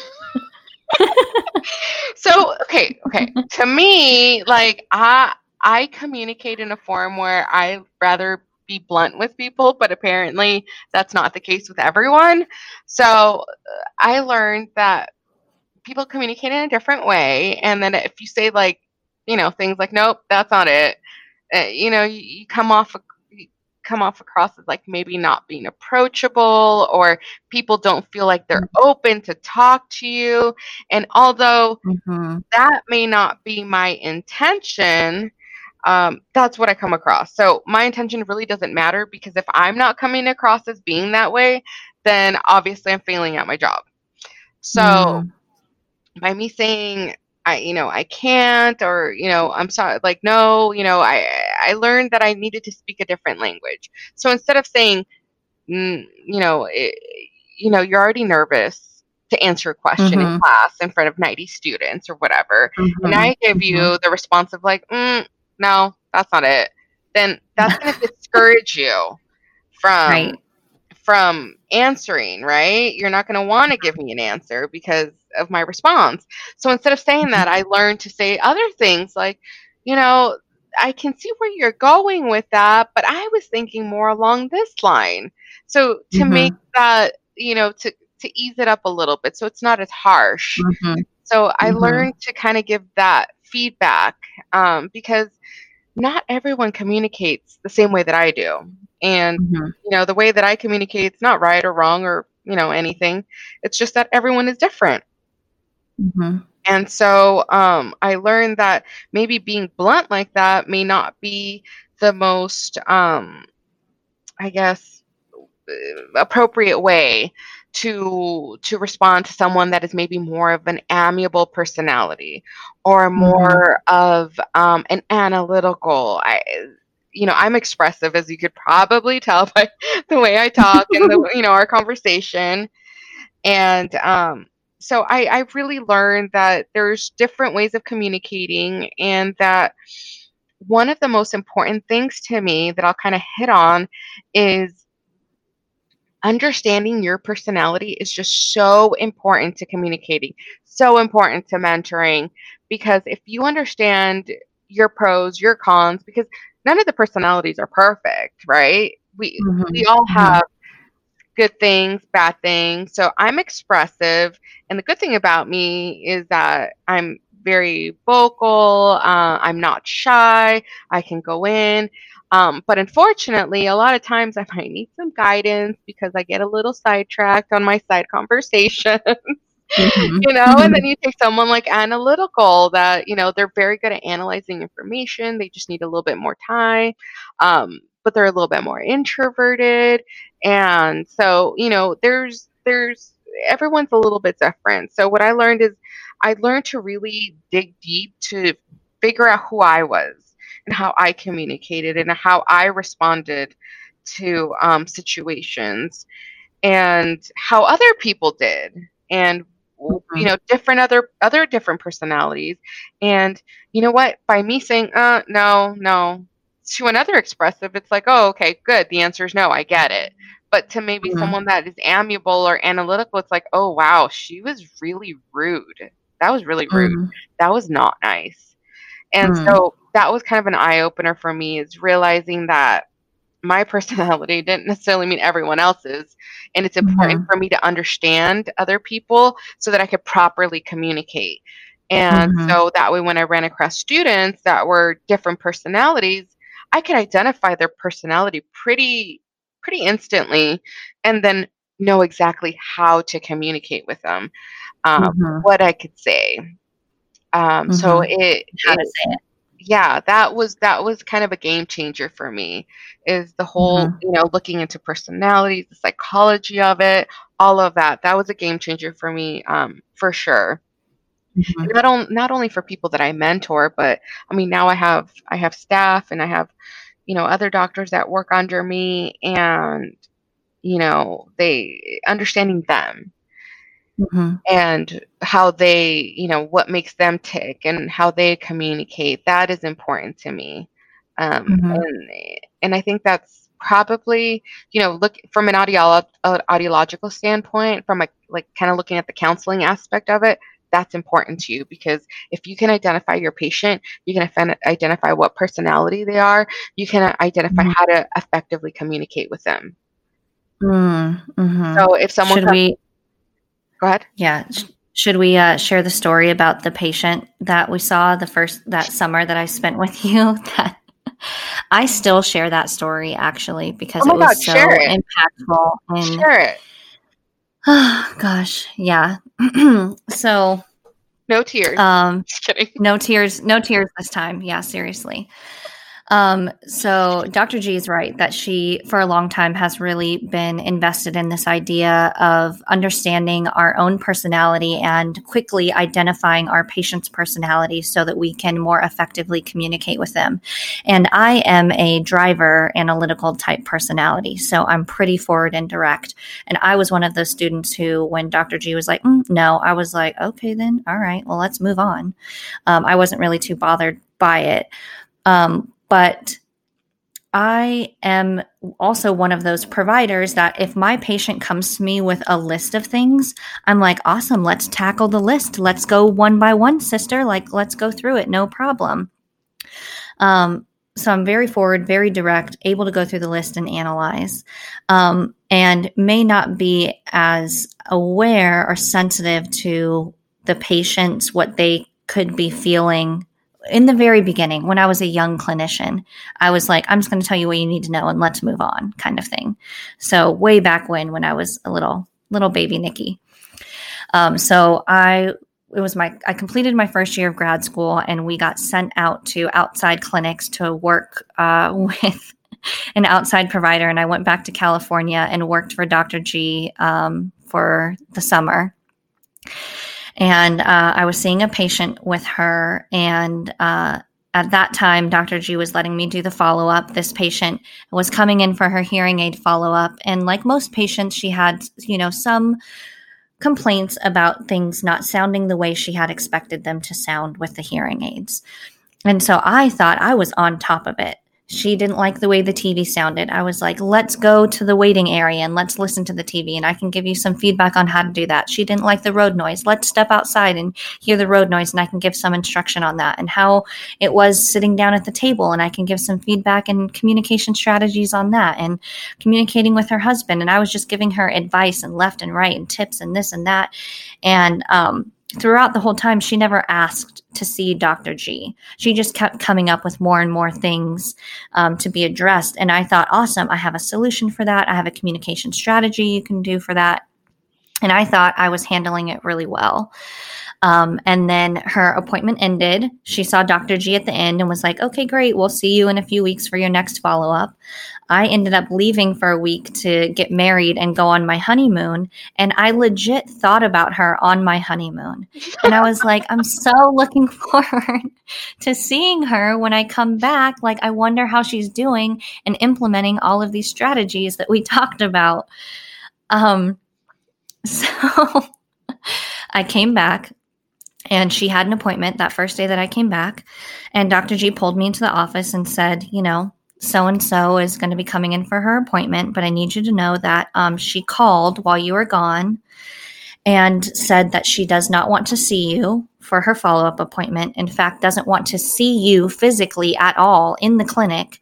so okay, okay. to me, like I I communicate in a form where I rather be blunt with people, but apparently that's not the case with everyone. So uh, I learned that people communicate in a different way, and then if you say like, you know, things like, "Nope, that's not it," uh, you know, you, you come off come off across as like maybe not being approachable, or people don't feel like they're open to talk to you. And although hmm that may not be my intention, um, that's what I come across. So my intention really doesn't matter because if I'm not coming across as being that way, then obviously I'm failing at my job. So Mm. by me saying I you know I can't or you know I'm sorry like no you know I I learned that I needed to speak a different language. So instead of saying mm, you know it, you know you're already nervous to answer a question in Mhm. class in front of 90 students or whatever and Mhm. I give you the response of like, mm, no, that's not it, then that's going to discourage you from Right. from answering, right? You're not going to want to give me an answer because of my response. So instead of saying that, I learned to say other things like, you know, I can see where you're going with that, but I was thinking more along this line. So to Mhm. make that, you know, to to ease it up a little bit so it's not as harsh. Mhm. So I Mhm. learned to kind of give that feedback um, because not everyone communicates the same way that I do. And, Mhm. you know, the way that I communicate is not right or wrong or, you know, anything. It's just that everyone is different. Mhm. And so um, I learned that maybe being blunt like that may not be the most, um, I guess, uh, appropriate way to to respond to someone that is maybe more of an amiable personality or more of um, an analytical. I, you know, I'm expressive, as you could probably tell by the way I talk and the you know our conversation. And um, so I, I really learned that there's different ways of communicating, and that one of the most important things to me that I'll kind of hit on is understanding your personality is just so important to communicating, so important to mentoring. Because if you understand your pros, your cons, because none of the personalities are perfect, right? We Mhm. we all Mhm. have good things, bad things. So I'm expressive, and the good thing about me is that I'm very vocal. Uh, I'm not shy. I can go in. Um, but unfortunately, a lot of times I might need some guidance because I get a little sidetracked on my side conversation. Mm-hmm. you know, mm-hmm. and then you take someone like analytical that, you know, they're very good at analyzing information. They just need a little bit more time. Um, but they're a little bit more introverted. And so, you know, there's, there's, everyone's a little bit different. So what I learned is I learned to really dig deep to figure out who I was and how I communicated and how I responded to um, situations and how other people did and mm-hmm. you know different other other different personalities and you know what by me saying uh no no to another expressive it's like oh okay good the answer is no i get it but to maybe mm-hmm. someone that is amiable or analytical it's like oh wow she was really rude that was really rude mm-hmm. that was not nice and mm-hmm. so that was kind of an eye opener for me is realizing that my personality didn't necessarily mean everyone else's. And it's important mm-hmm. for me to understand other people so that I could properly communicate. And mm-hmm. so that way, when I ran across students that were different personalities, I could identify their personality pretty, pretty instantly and then know exactly how to communicate with them, um, mm-hmm. what I could say. Um, so mm-hmm. it, it, yeah, that was that was kind of a game changer for me. Is the whole mm-hmm. you know looking into personalities, the psychology of it, all of that. That was a game changer for me, um, for sure. Mm-hmm. Not on not only for people that I mentor, but I mean now I have I have staff and I have you know other doctors that work under me, and you know they understanding them mm-hmm. and how they, you know, what makes them tick and how they communicate. That is important to me. Um, mm-hmm. and, and I think that's probably, you know, look from an audiolo- audiological standpoint, from a, like kind of looking at the counseling aspect of it, that's important to you because if you can identify your patient, you can identify what personality they are, you can identify mm-hmm. how to effectively communicate with them. Mm-hmm. So if someone should we Go ahead. Yeah. Should we uh, share the story about the patient that we saw the first that summer that I spent with you? That I still share that story actually because oh it was God, so it. impactful. And, share it. Oh gosh, yeah. so no tears. Um, Just kidding. No tears. No tears this time. Yeah, seriously. Um, so Dr. G is right that she, for a long time, has really been invested in this idea of understanding our own personality and quickly identifying our patient's personality so that we can more effectively communicate with them. And I am a driver analytical type personality, so I'm pretty forward and direct. And I was one of those students who, when Dr. G was like, mm, no, I was like, okay, then, all right, well, let's move on. Um, I wasn't really too bothered by it. Um, but I am also one of those providers that if my patient comes to me with a list of things, I'm like, awesome, let's tackle the list. Let's go one by one, sister. Like, let's go through it. No problem. Um, so I'm very forward, very direct, able to go through the list and analyze, um, and may not be as aware or sensitive to the patients, what they could be feeling in the very beginning, when I was a young clinician, I was like, I'm just going to tell you what you need to know and let's move on, kind of thing. So way back when, when I was a little little baby Nikki. Um, so I it was my I completed my first year of grad school, and we got sent out to outside clinics to work uh, with an outside provider. And I went back to California and worked for Dr. G um, for the summer. And uh, I was seeing a patient with her, and uh, at that time, Dr. G was letting me do the follow up. This patient was coming in for her hearing aid follow up, and like most patients, she had you know some complaints about things not sounding the way she had expected them to sound with the hearing aids. And so I thought I was on top of it she didn't like the way the TV sounded. I was like, let's go to the waiting area and let's listen to the TV, and I can give you some feedback on how to do that. She didn't like the road noise. Let's step outside and hear the road noise, and I can give some instruction on that and how it was sitting down at the table, and I can give some feedback and communication strategies on that, and communicating with her husband. And I was just giving her advice and left and right and tips and this and that. And um, throughout the whole time, she never asked to see Dr. G. She just kept coming up with more and more things um, to be addressed. And I thought, awesome, I have a solution for that. I have a communication strategy you can do for that. And I thought I was handling it really well. Um, and then her appointment ended. She saw Dr. G at the end and was like, okay, great. We'll see you in a few weeks for your next follow up. I ended up leaving for a week to get married and go on my honeymoon. And I legit thought about her on my honeymoon. And I was like, I'm so looking forward to seeing her when I come back. Like, I wonder how she's doing and implementing all of these strategies that we talked about. Um, so I came back and she had an appointment that first day that I came back. And Dr. G pulled me into the office and said, You know, so and so is going to be coming in for her appointment, but I need you to know that um, she called while you were gone and said that she does not want to see you for her follow up appointment. In fact, doesn't want to see you physically at all in the clinic.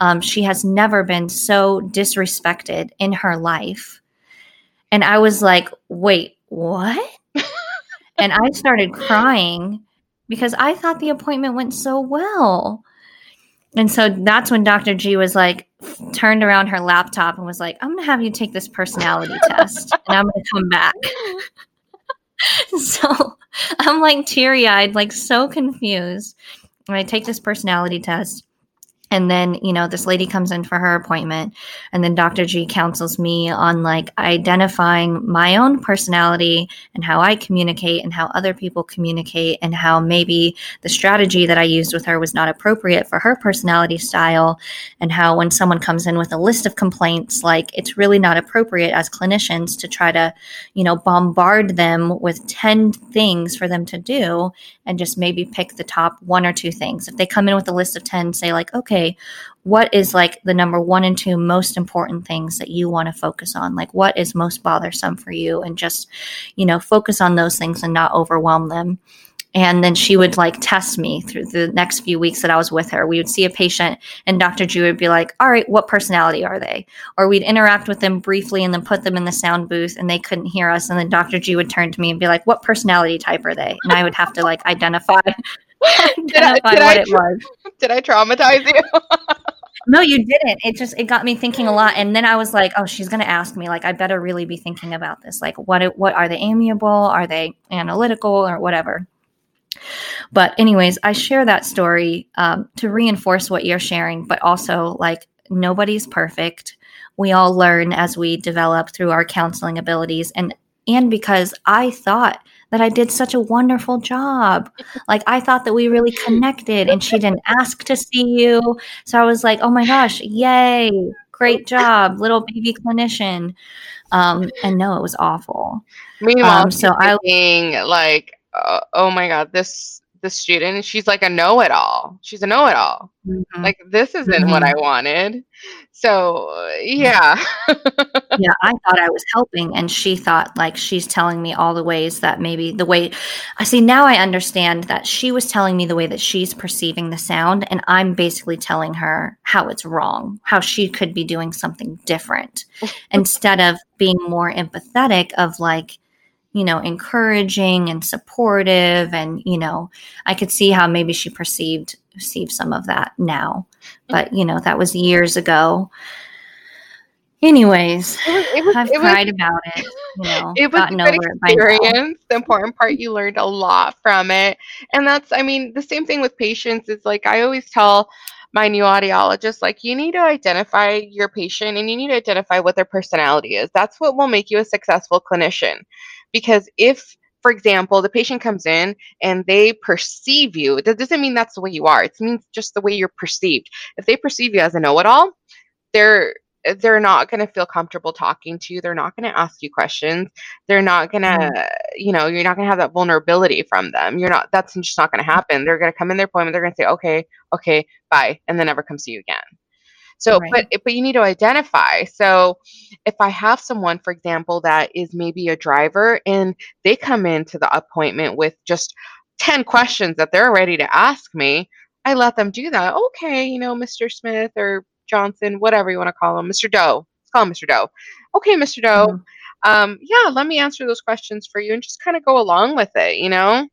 Um, she has never been so disrespected in her life. And I was like, wait, what? and I started crying because I thought the appointment went so well. And so that's when Dr. G was like, turned around her laptop and was like, I'm going to have you take this personality test and I'm going to come back. so I'm like teary eyed, like so confused. And I take this personality test and then you know this lady comes in for her appointment and then dr g counsels me on like identifying my own personality and how i communicate and how other people communicate and how maybe the strategy that i used with her was not appropriate for her personality style. And how when someone comes in with a list of complaints like it's really not appropriate as clinicians to try to you know bombard them with 10 things for them to do and just maybe pick the top one or two things. If they come in with a list of 10 say like okay what is like the number one and two most important things that you want to focus on? Like, what is most bothersome for you? And just, you know, focus on those things and not overwhelm them. And then she would like test me through the next few weeks that I was with her. We would see a patient, and Dr. G would be like, All right, what personality are they? Or we'd interact with them briefly and then put them in the sound booth and they couldn't hear us. And then Dr. G would turn to me and be like, What personality type are they? And I would have to like identify did I, did what I, it was. Did I traumatize you? no, you didn't. It just it got me thinking a lot, and then I was like, "Oh, she's gonna ask me. Like, I better really be thinking about this. Like, what what are they amiable? Are they analytical or whatever?" But anyways, I share that story um, to reinforce what you're sharing, but also like nobody's perfect. We all learn as we develop through our counseling abilities, and and because I thought that I did such a wonderful job. Like I thought that we really connected and she didn't ask to see you. So I was like, "Oh my gosh, yay. Great job, little baby clinician." Um and no, it was awful. Meanwhile, um, so I being like, uh, "Oh my god, this the student she's like a know-it-all she's a know-it-all mm-hmm. like this isn't mm-hmm. what i wanted so yeah yeah i thought i was helping and she thought like she's telling me all the ways that maybe the way i see now i understand that she was telling me the way that she's perceiving the sound and i'm basically telling her how it's wrong how she could be doing something different instead of being more empathetic of like you know, encouraging and supportive. And, you know, I could see how maybe she perceived perceived some of that now. But, you know, that was years ago. Anyways, it was, it was, I've cried was, about it. You know, it was a good experience. The important part, you learned a lot from it, and that's, I mean, the same thing with patients. Is like I always tell my new audiologist, like you need to identify your patient and you need to identify what their personality is. That's what will make you a successful clinician. Because if, for example, the patient comes in and they perceive you, that doesn't mean that's the way you are. It means just the way you're perceived. If they perceive you as a know-it-all, they're they're not going to feel comfortable talking to you. They're not going to ask you questions. They're not going to, mm. you know, you're not going to have that vulnerability from them. You're not, that's just not going to happen. They're going to come in their appointment. They're going to say, okay, okay, bye, and then never come see you again. So, right. but but you need to identify. So, if I have someone, for example, that is maybe a driver and they come into the appointment with just 10 questions that they're ready to ask me, I let them do that. Okay, you know, Mr. Smith or Johnson, whatever you want to call him, Mr. Doe. Let's call him Mr. Doe. Okay, Mr. Doe. Mm-hmm. um, yeah, let me answer those questions for you and just kind of go along with it, you know?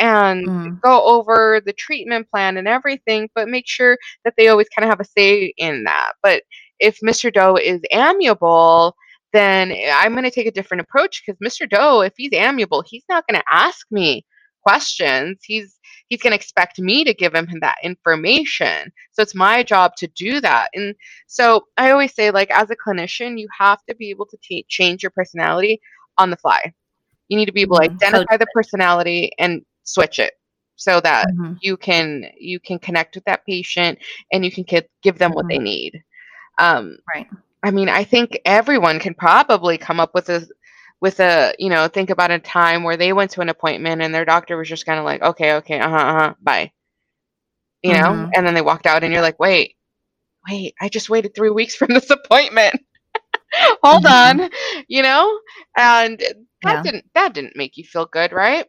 And Mm. go over the treatment plan and everything, but make sure that they always kind of have a say in that. But if Mr. Doe is amiable, then I'm going to take a different approach because Mr. Doe, if he's amiable, he's not going to ask me questions. He's he's going to expect me to give him that information. So it's my job to do that. And so I always say, like, as a clinician, you have to be able to t- change your personality on the fly. You need to be able to Mhm. identify the personality and switch it so that Mhm. you can you can connect with that patient and you can give, give them what they need. Um, Right. I mean, I think everyone can probably come up with a with a you know think about a time where they went to an appointment and their doctor was just kind of like, okay, okay, uh huh, uh huh, bye, you know, Mhm. and then they walked out and you're like, wait, wait, I just waited three weeks from this appointment. Hold Mhm. on, you know, and that Yeah. didn't that didn't make you feel good, right?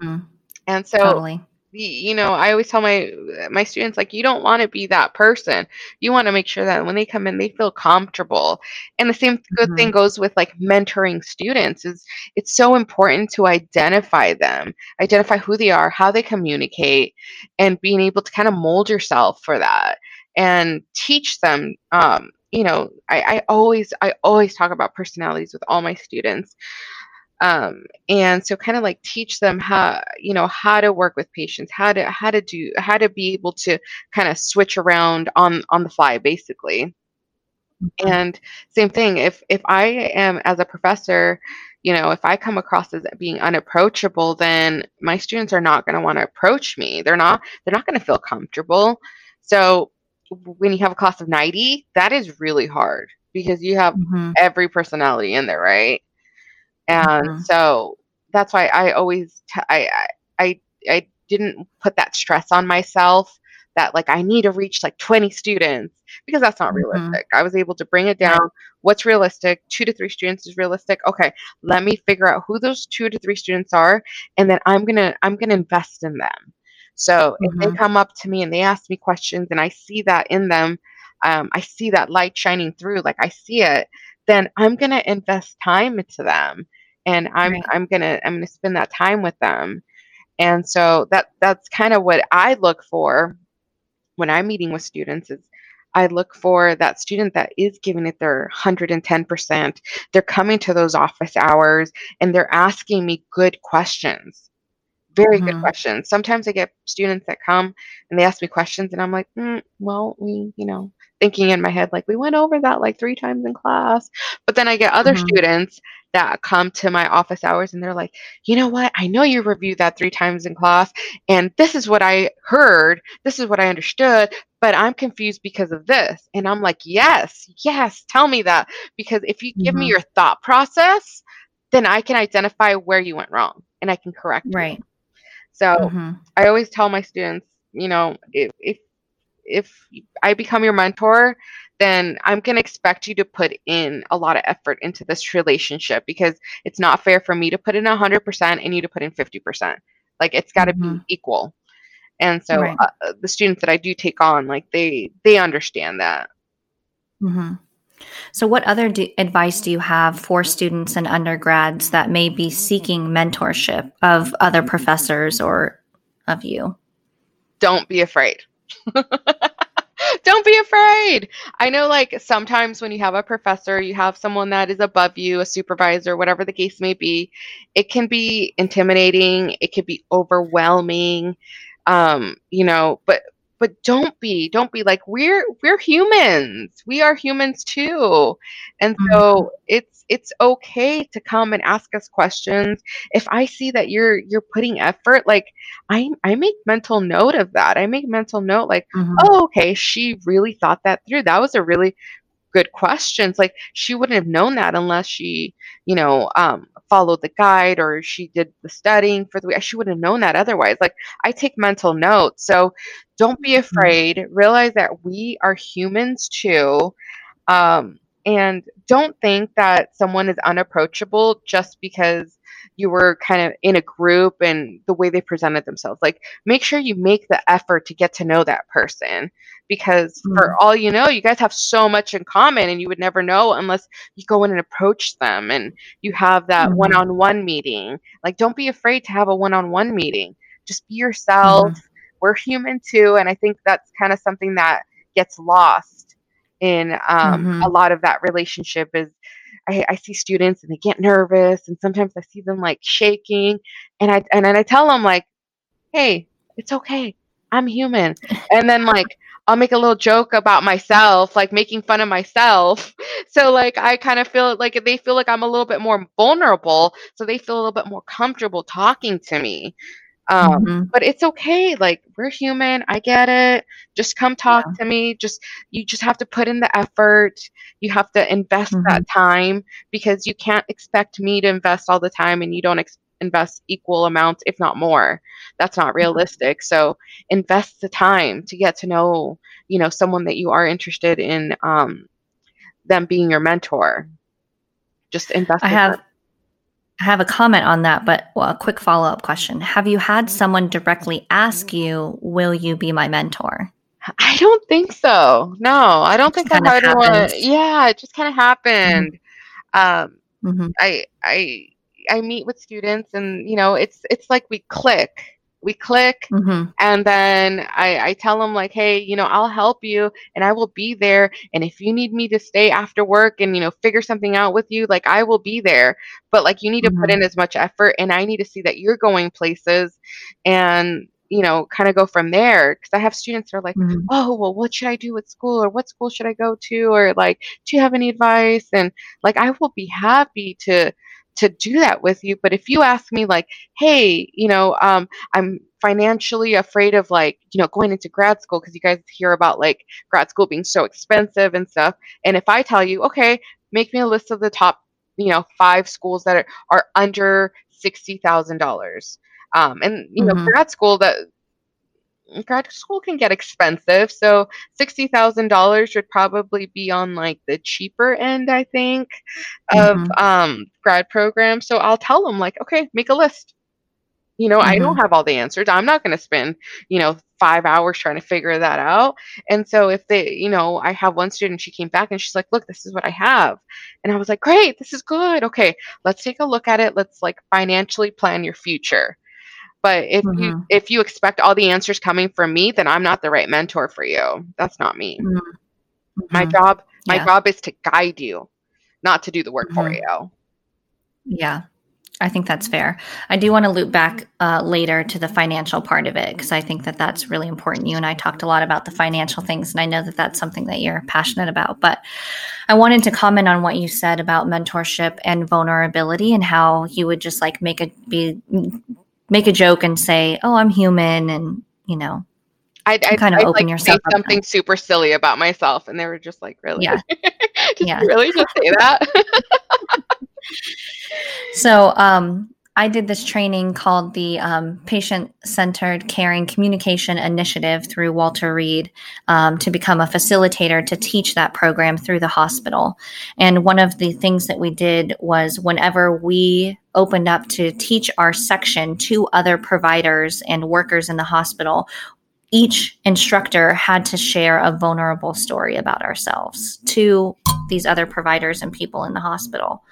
Mhm. And so Totally. you know i always tell my my students like you don't want to be that person you want to make sure that when they come in they feel comfortable and the same good Mhm. thing goes with like mentoring students is it's so important to identify them identify who they are how they communicate and being able to kind of mold yourself for that and teach them um you know i, I always i always talk about personalities with all my students um, and so kind of like teach them how you know how to work with patients how to how to do how to be able to kind of switch around on on the fly basically Mhm. and same thing if if i am as a professor you know if i come across as being unapproachable then my students are not going to want to approach me they're not they're not going to feel comfortable so when you have a class of 90 that is really hard because you have Mhm. every personality in there right and Mhm. so that's why I always t- I, I I didn't put that stress on myself that like I need to reach like 20 students because that's not Mhm. realistic. I was able to bring it down. What's realistic? 2 to 3 students is realistic. Okay, let me figure out who those 2 to 3 students are and then I'm going to I'm to invest in them. So if they Mhm. come up to me and they ask me questions and I see that in them, um, I see that light shining through, like I see it, then I'm gonna invest time into them, and I'm Right. I'm gonna I'm gonna spend that time with them, and so that that's kind of what I look for when I'm meeting with students is I look for that student that is giving it their 110%. They're coming to those office hours and they're asking me good questions. Very good Mhm. questions. Sometimes I get students that come and they ask me questions and I'm like, mm, well, we, you know, thinking in my head like we went over that like three times in class. But then I get other Mhm. students that come to my office hours and they're like, you know what? I know you reviewed that three times in class and this is what I heard. This is what I understood, but I'm confused because of this. And I'm like, yes, yes, tell me that. Because if you give me Mhm. your thought process, then I can identify where you went wrong and I can correct you. So Mhm. I always tell my students, you know, if if if I become your mentor, then I'm going to expect you to put in a lot of effort into this relationship because it's not fair for me to put in 100% and you to put in 50%. Like it's got to Mhm. be equal. And so Right. uh, the students that I do take on, like they they understand that. Mhm. So, what other do, advice do you have for students and undergrads that may be seeking mentorship of other professors or of you? Don't be afraid. Don't be afraid. I know, like, sometimes when you have a professor, you have someone that is above you, a supervisor, whatever the case may be, it can be intimidating, it can be overwhelming, um, you know, but but don't be don't be like we're we're humans. We are humans too. And so it's it's okay to come and ask us questions. If i see that you're you're putting effort like i i make mental note of that. I make mental note like Mhm. oh, okay, she really thought that through. That was a really good questions like she wouldn't have known that unless she, you know, um, followed the guide or she did the studying for the week. She wouldn't have known that otherwise. Like I take mental notes. So don't be afraid. Realize that we are humans too. Um, and don't think that someone is unapproachable just because you were kind of in a group and the way they presented themselves. Like, make sure you make the effort to get to know that person because mm-hmm. for all you know, you guys have so much in common and you would never know unless you go in and approach them and you have that one on one meeting. Like, don't be afraid to have a one on one meeting. Just be yourself. Mm-hmm. We're human too. And I think that's kind of something that gets lost in um, mm-hmm. a lot of that relationship is I, I, see students and they get nervous and sometimes I see them like shaking and I and then I tell them like, hey, it's okay. I'm human. And then like I'll make a little joke about myself, like making fun of myself. So like I kind of feel like they feel like I'm a little bit more vulnerable, so they feel a little bit more comfortable talking to me. Um, mm-hmm. But it's okay. Like we're human. I get it. Just come talk yeah. to me. Just you just have to put in the effort. You have to invest mm-hmm. that time because you can't expect me to invest all the time and you don't ex- invest equal amounts, if not more. That's not realistic. So invest the time to get to know, you know, someone that you are interested in um, them being your mentor. Just invest. I have. Time I have a comment on that, but well, a quick follow up question. Have you had someone directly ask you, Will you be my mentor? I don't think so. No, I don't think I've had one. Yeah, it just kind of happened. Mm-hmm. Um, mm-hmm. I I I meet with students, and you know, it's it's like we click we click mm-hmm. and then I, I tell them like hey you know i'll help you and i will be there and if you need me to stay after work and you know figure something out with you like i will be there but like you need mm-hmm. to put mm-hmm. in as much effort and i need to see that you're going places and you know kind of go from there because i have students that are like mm-hmm. oh well what should i do with school or what school should i go to or like do you have any advice and like i will be happy to to do that with you. But if you ask me like, hey, you know, um, I'm financially afraid of like, you know, going into grad school because you guys hear about like grad school being so expensive and stuff. And if I tell you, okay, make me a list of the top, you know, five schools that are, are under sixty thousand dollars. Um, and you know, mm-hmm. grad school that grad school can get expensive. So sixty thousand dollars should probably be on like the cheaper end, I think, of mm-hmm. um, grad programs. So I'll tell them like, okay, make a list. You know, mm-hmm. I don't mm-hmm. have all the answers. I'm not going to spend, you know, five hours trying to figure that out. And so if they, you know, I have one student, she came back and she's like, look, this is what I have. And I was like, great, this is good. Okay, let's take a look at it. Let's like financially plan your future. But if mm-hmm. you if you expect all the answers coming from me, then I'm not the right mentor for you. That's not me. Mm-hmm. My job my yeah. job is to guide you, not to do the work mm-hmm. for you. Yeah. I think that's fair. I do want to loop back uh, later to the financial part of it because I think that that's really important. You and I talked a lot about the financial things, and I know that that's something that you're passionate about. But I wanted to comment on what you said about mentorship and vulnerability and how you would just like make it be make a joke and say, "Oh, I'm human," and you know, I kind of I'd, open like yourself say something super silly about myself, and they were just like, "Really? Yeah, yeah, really just say that." so, um, I did this training called the um, Patient Centered Caring Communication Initiative through Walter Reed um, to become a facilitator to teach that program through the hospital. And one of the things that we did was whenever we opened up to teach our section to other providers and workers in the hospital, each instructor had to share a vulnerable story about ourselves to these other providers and people in the hospital.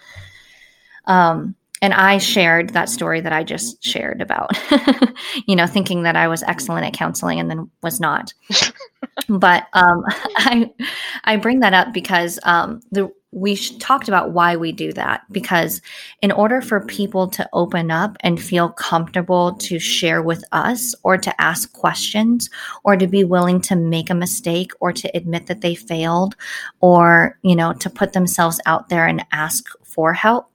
Um, and I shared that story that I just shared about, you know, thinking that I was excellent at counseling and then was not. but um, I I bring that up because um, the we talked about why we do that because in order for people to open up and feel comfortable to share with us or to ask questions or to be willing to make a mistake or to admit that they failed or you know to put themselves out there and ask for help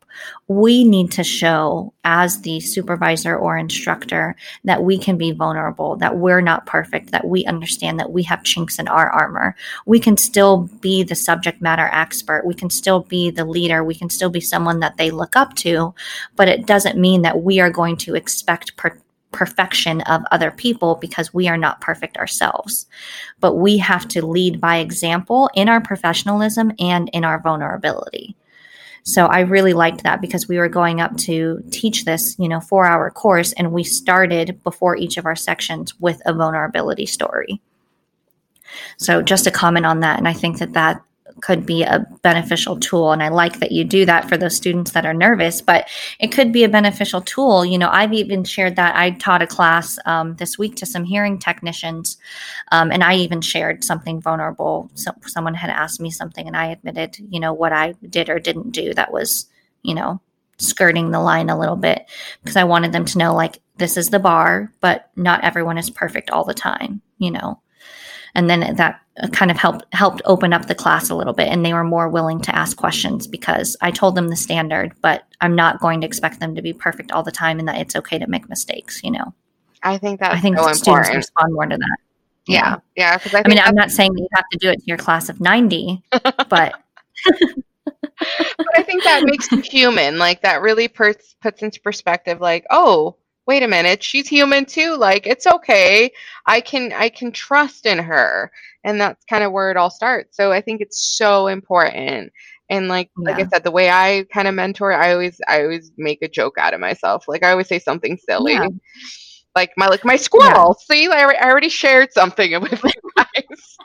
we need to show as the supervisor or instructor that we can be vulnerable, that we're not perfect, that we understand that we have chinks in our armor. We can still be the subject matter expert. We can still be the leader. We can still be someone that they look up to, but it doesn't mean that we are going to expect per- perfection of other people because we are not perfect ourselves. But we have to lead by example in our professionalism and in our vulnerability. So I really liked that because we were going up to teach this, you know, four hour course, and we started before each of our sections with a vulnerability story. So just a comment on that. And I think that that could be a beneficial tool. And I like that you do that for those students that are nervous, but it could be a beneficial tool. You know, I've even shared that I taught a class um, this week to some hearing technicians, um, and I even shared something vulnerable. So someone had asked me something, and I admitted, you know, what I did or didn't do that was, you know, skirting the line a little bit because I wanted them to know, like, this is the bar, but not everyone is perfect all the time, you know and then that kind of helped helped open up the class a little bit and they were more willing to ask questions because I told them the standard but I'm not going to expect them to be perfect all the time and that it's okay to make mistakes you know I think that's I think so students important. respond more to that Yeah, yeah. Because I, I mean I'm not saying that you have to do it to your class of 90 but but I think that makes you human. Like that really puts puts into perspective. Like, oh, wait a minute, she's human too. Like it's okay. I can I can trust in her, and that's kind of where it all starts. So I think it's so important. And like like I said, the way I kind of mentor, I always I always make a joke out of myself. Like I always say something silly. Yeah. Like my like my squirrel. See, I I already shared something with you guys.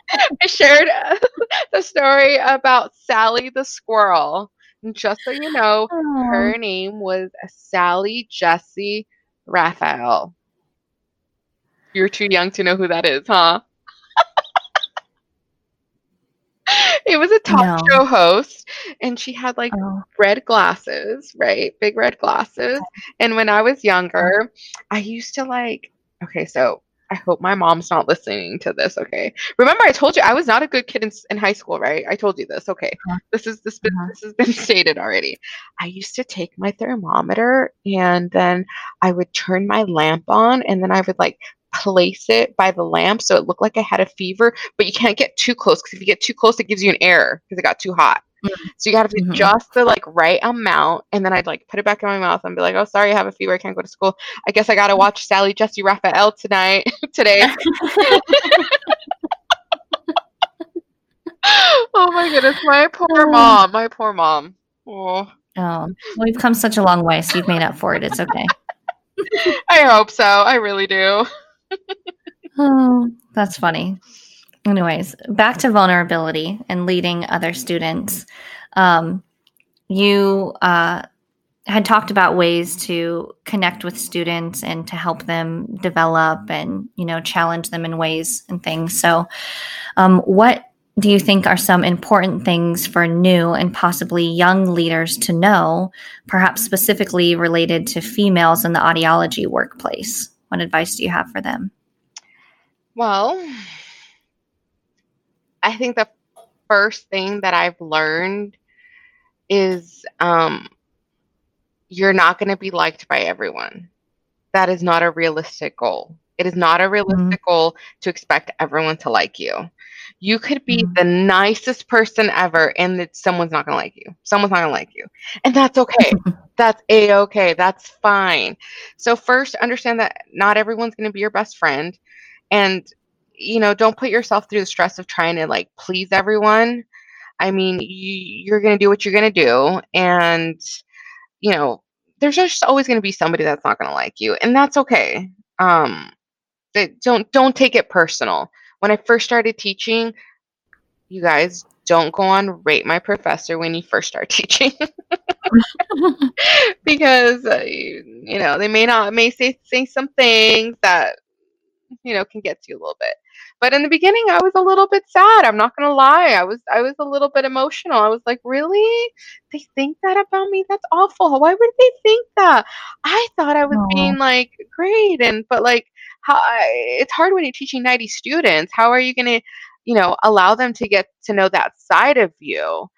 I shared uh, the story about Sally the squirrel. And just so you know, her name was Sally Jessy Raphael. You're too young to know who that is, huh? it was a talk No. show host, and she had like Oh, red glasses, right? Big red glasses. And when I was younger, uh-huh. I used to like, okay, so I hope my mom's not listening to this, okay? Remember I told you I was not a good kid in, in high school, right? I told you this, okay? Uh-huh. This is this been, Uh-huh. this has been stated already. I used to take my thermometer and then I would turn my lamp on and then I would like place it by the lamp so it looked like I had a fever, but you can't get too close because if you get too close, it gives you an error because it got too hot. So you got to Mhm. just the like right amount, and then I'd like put it back in my mouth and be like, "Oh, sorry, I have a fever. I can't go to school. I guess I gotta watch Sally Jessy Raphael tonight today." oh my goodness, my poor Oh. mom, my poor mom. Oh, oh, we've come such a long way, so you've made up for it. It's okay. I hope so. I really do. Oh, that's funny. Anyways, back to vulnerability and leading other students. Um, you uh, had talked about ways to connect with students and to help them develop and you know challenge them in ways and things. So, um, what do you think are some important things for new and possibly young leaders to know, perhaps specifically related to females in the audiology workplace? What advice do you have for them? Well, I think the first thing that I've learned is um, you're not going to be liked by everyone. That is not a realistic goal. It is not a realistic goal to expect everyone to like you. You could be Mhm. the nicest person ever, and that someone's not going to like you. Someone's not going to like you. And that's okay. that's a okay. That's fine. So, first, understand that not everyone's going to be your best friend. And, you know, don't put yourself through the stress of trying to like please everyone. I mean, you, you're going to do what you're going to do. And, you know, there's just always going to be somebody that's not going to like you. And that's okay. Um, that- don't don't take it personal. When I first started teaching, you guys don't go on rate my professor when you first start teaching because uh, you, you know they may not may say say some things that you know can get to you a little bit but in the beginning i was a little bit sad i'm not gonna lie i was i was a little bit emotional i was like really they think that about me that's awful why would they think that i thought i was Aw. being like great and but like how I, it's hard when you're teaching 90 students how are you gonna you know allow them to get to know that side of you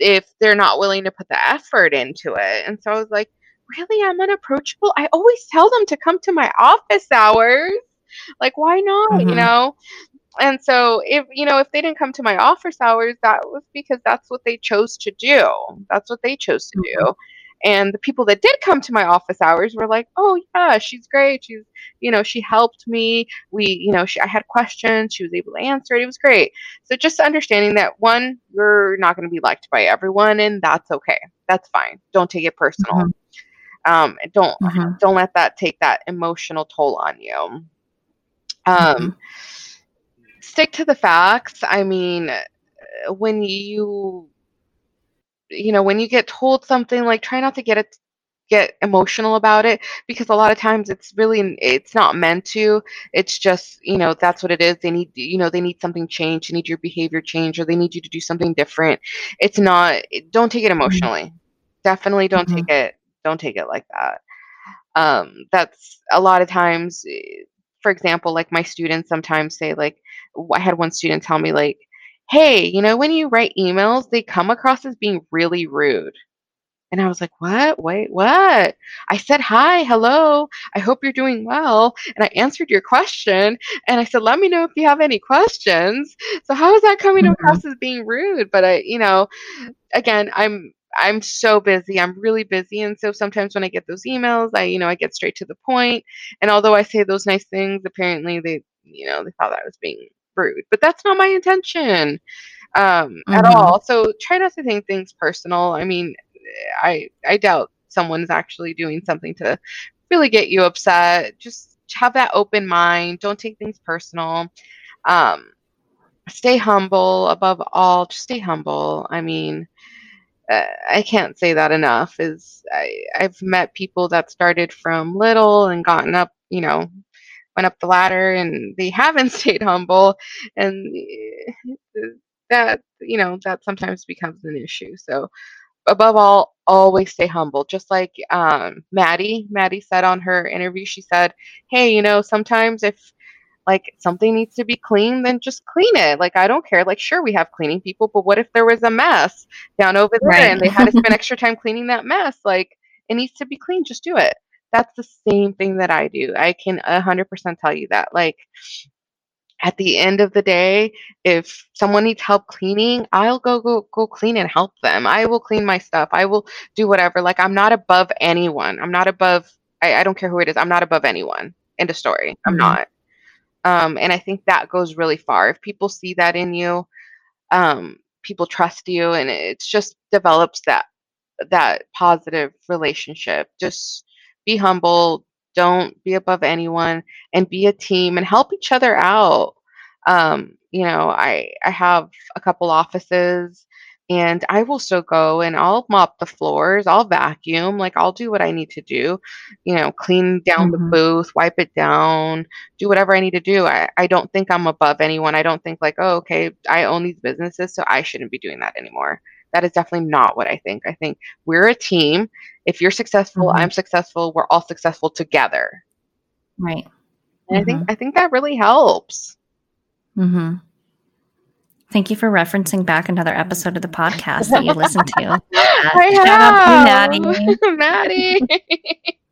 if they're not willing to put the effort into it. And so I was like, really, I'm unapproachable. I always tell them to come to my office hours. Like, why not? You Mhm. know? And so if you know, if they didn't come to my office hours, that was because that's what they chose to do. That's what they chose to do. And the people that did come to my office hours were like, "Oh yeah, she's great. She's, you know, she helped me. We, you know, she, I had questions. She was able to answer it. It was great." So just understanding that one, you're not going to be liked by everyone, and that's okay. That's fine. Don't take it personal. Mm-hmm. Um, don't mm-hmm. don't let that take that emotional toll on you. Um, mm-hmm. stick to the facts. I mean, when you you know, when you get told something, like try not to get it get emotional about it because a lot of times it's really it's not meant to it's just you know that's what it is they need you know they need something changed they need your behavior change or they need you to do something different it's not don't take it mm-hmm. emotionally mm-hmm. definitely don't mm-hmm. take it don't take it like that um that's a lot of times eh, for example like my students sometimes say like i had one student tell me like hey, you know, when you write emails, they come across as being really rude. And I was like, what? Wait, what? I said, hi, hello. I hope you're doing well. And I answered your question. And I said, let me know if you have any questions. So how is that coming mm-hmm. across as being rude? But I, you know, again, I'm, I'm so busy. I'm really busy. And so sometimes when I get those emails, I, you know, I get straight to the point. And although I say those nice things, apparently they, you know, they thought I was being rude, but that's not my intention um, mm-hmm. at all. So try not to take things personal. I mean, I I doubt someone's actually doing something to really get you upset. Just have that open mind. Don't take things personal. Um, stay humble above all. Just stay humble. I mean, I can't say that enough. Is I, I've met people that started from little and gotten up, you know, went up the ladder and they haven't stayed humble and eh, that you know that sometimes becomes an issue so above all always stay humble just like um, maddie maddie said on her interview she said hey you know sometimes if like something needs to be clean then just clean it like i don't care like sure we have cleaning people but what if there was a mess down over there right. and they had to spend extra time cleaning that mess like it needs to be clean just do it that's the same thing that I do. I can 100% tell you that. Like, at the end of the day, if someone needs help cleaning, I'll go go go clean and help them. I will clean my stuff. I will do whatever. Like I'm not above anyone. I'm not above. I, I don't care who it is. I'm not above anyone. End of story. I'm mm-hmm. not. Um, and I think that goes really far. If people see that in you, um, people trust you, and it just develops that that positive relationship. Just be humble, don't be above anyone, and be a team and help each other out. Um, you know, I I have a couple offices and I will still go and I'll mop the floors, I'll vacuum, like I'll do what I need to do, you know, clean down mm-hmm. the booth, wipe it down, do whatever I need to do. I, I don't think I'm above anyone. I don't think like, oh, okay, I own these businesses, so I shouldn't be doing that anymore. That is definitely not what I think. I think we're a team. If you're successful, mm-hmm. I'm successful, we're all successful together. Right. And mm-hmm. I think mm-hmm. I think that really helps. Mm-hmm. Thank you for referencing back another episode of the podcast that you listened to. I Shout have. out to Maddie. Maddie.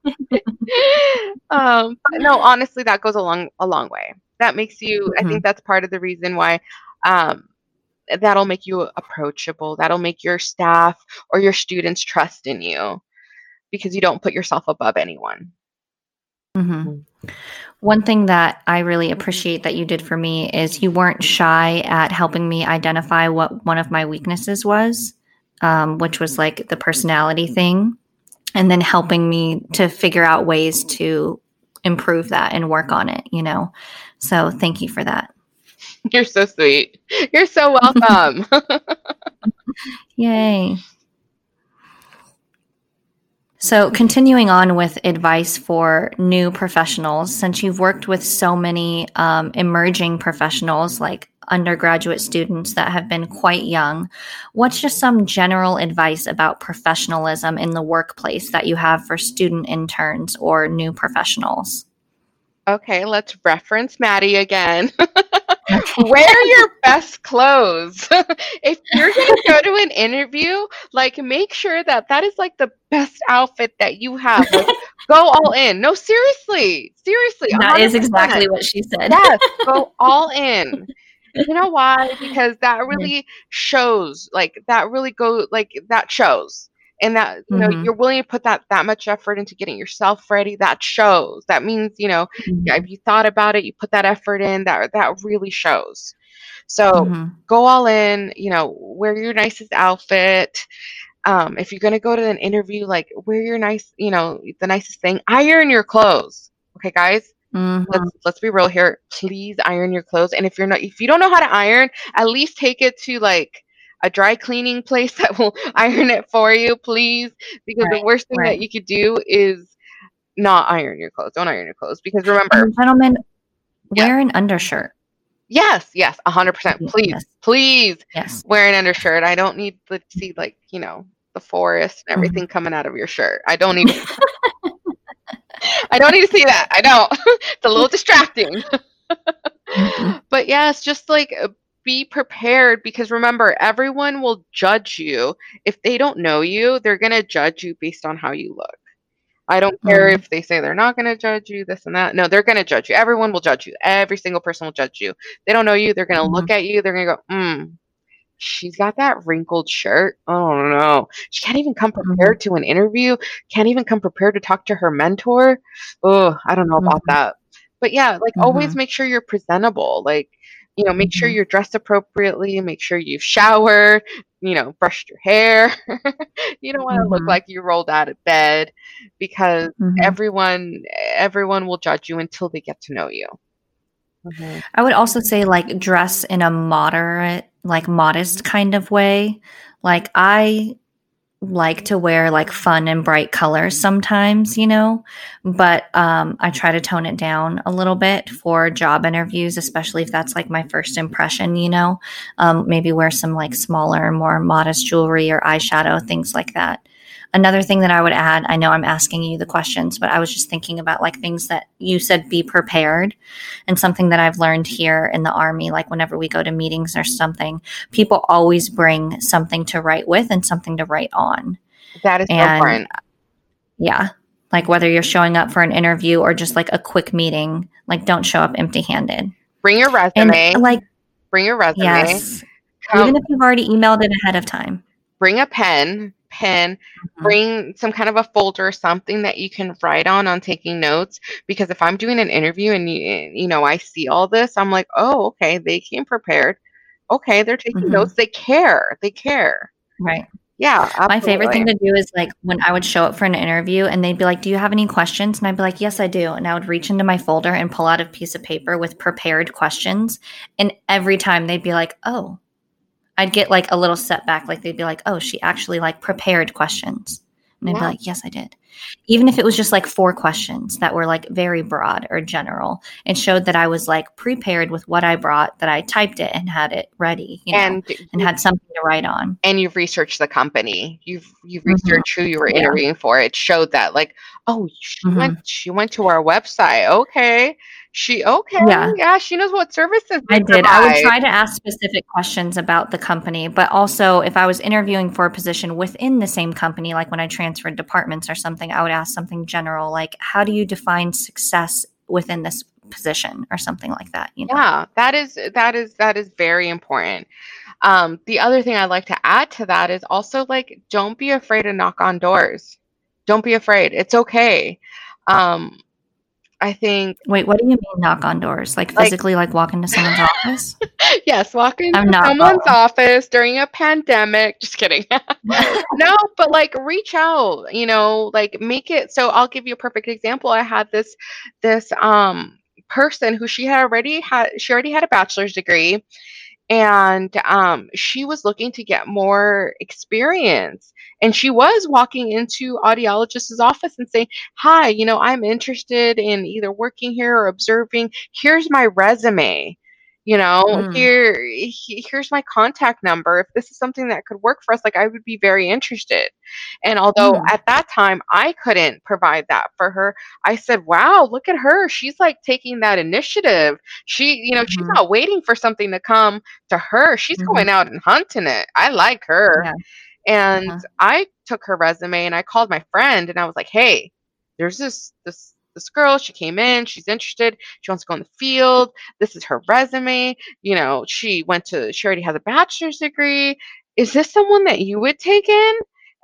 um, no, honestly, that goes a long a long way. That makes you. Mm-hmm. I think that's part of the reason why um, that'll make you approachable. That'll make your staff or your students trust in you because you don't put yourself above anyone. Mm-hmm. One thing that I really appreciate that you did for me is you weren't shy at helping me identify what one of my weaknesses was, um, which was like the personality thing, and then helping me to figure out ways to improve that and work on it, you know? So thank you for that. You're so sweet. You're so welcome. Yay. So, continuing on with advice for new professionals, since you've worked with so many um, emerging professionals like undergraduate students that have been quite young, what's just some general advice about professionalism in the workplace that you have for student interns or new professionals? Okay, let's reference Maddie again. Wear your best clothes. if you're going to go to an interview, like make sure that that is like the best outfit that you have. Like, go all in. No, seriously. Seriously. That 100%. is exactly what she said. yes, go all in. You know why? Because that really shows, like, that really go, like, that shows. And that you know Mhm. you're willing to put that that much effort into getting yourself ready that shows. That means you know yeah, if you thought about it you put that effort in that that really shows. So Mhm. go all in you know wear your nicest outfit. Um, if you're going to go to an interview like wear your nice you know the nicest thing. Iron your clothes okay guys? Let's let's be real here. Please iron your clothes. And if you're not if you don't know how to iron at least take it to like a dry cleaning place that will iron it for you please because the worst thing right. that you could do is not iron your clothes don't iron your clothes because remember And gentlemen, Yeah. wear an undershirt. yes yes 100% please yes. please Yes. wear an undershirt i don't need to see like you know the forest and Mhm. everything coming out of your shirt i don't need i don't need to see that i don't it's a little distracting but yeah, it's just like uh, be prepared because remember, everyone will judge you. If they don't know you, they're going to judge you based on how you look. I don't care Mhm. if they say they're not going to judge you, this and that. No, they're going to judge you. Everyone will judge you. Every single person will judge you. They don't know you. They're going to look at you. They're going to go, hmm, she's got that wrinkled shirt. Oh no. She can't even come prepared to an interview, can't even come prepared to talk to her mentor. Oh, I don't know about Mhm. that. But yeah, like always make sure you're presentable. Like, you know, make sure Mhm. you're dressed appropriately, make sure you've showered, you know, brushed your hair. you don't want to look Mhm. like you rolled out of bed because Mhm. everyone everyone will judge you until they get to know you. Mhm. I would also say like dress in a moderate, like modest kind of way. Like I like to wear like fun and bright colors sometimes, you know, but um I try to tone it down a little bit for job interviews, especially if that's like my first impression, you know. Um maybe wear some like smaller, more modest jewelry or eyeshadow, things like that. Another thing that I would add, I know I'm asking you the questions, but I was just thinking about like things that you said be prepared and something that I've learned here in the army, like whenever we go to meetings or something, people always bring something to write with and something to write on. That is And important. yeah, like whether you're showing up for an interview or just like a quick meeting, like don't show up empty handed. Bring your And resume. like, bring your resume. yes, Come- even if you've already emailed it ahead of time. bring a pen, pen, Mhm. bring some kind of a folder, something that you can write on on taking notes. Because if I'm doing an interview and you, you know I see all this, I'm like, oh, okay, they came prepared. Okay, they're taking Mhm. notes. They care. They care. Right. Yeah, My favorite thing to do is like when I would show up for an interview and they'd be like, Do you have any questions? And I'd be like, Yes, I do. And I would reach into my folder and pull out a piece of paper with prepared questions. And every time they'd be like, Oh, I'd get like a little setback. Like they'd be like, Oh, she actually like prepared questions. And I'd Yeah. be like, Yes, I did. Even if it was just like four questions that were like very broad or general, it showed that I was like prepared with what I brought, that I typed it and had it ready, you know, and, and had something to write on. and you've researched the company. You've you've Mhm. researched who you were Yeah. interviewing for. It showed that like, oh, she Mhm. went she went to our website. Okay. She okay. Yeah. Yeah, she knows what services I did. I would try to ask specific questions about the company, but also if I was interviewing for a position within the same company, like when I transferred departments or something, I would ask something general, like how do you define success within this position or something like that. You know, Yeah, that is that is that is very important. Um, the other thing I'd like to add to that is also like don't be afraid to knock on doors. Don't be afraid. It's okay. Um, I think wait, what do you mean knock on doors? Like Like- physically, like walk into someone's office? yes, walk into I'm someone's office during a pandemic. Just kidding. no, but like reach out, you know, like make it so I'll give you a perfect example. I had this this um person who she had already had she already had a bachelor's degree and um she was looking to get more experience and she was walking into audiologist's office and saying hi you know i'm interested in either working here or observing. Here's my resume you know Mm. here here's my contact number if this is something that could work for us like i would be very interested and although Mm. at that time i couldn't provide that for her i said wow look at her she's like taking that initiative she you know she's Mhm. not waiting for something to come to her she's Mhm. going out and hunting it i like her Yeah. and Uh-huh. i took her resume and i called my friend and i was like hey there's this this this girl she came in she's interested she wants to go in the field this is her resume you know she went to she already has a bachelor's degree is this someone that you would take in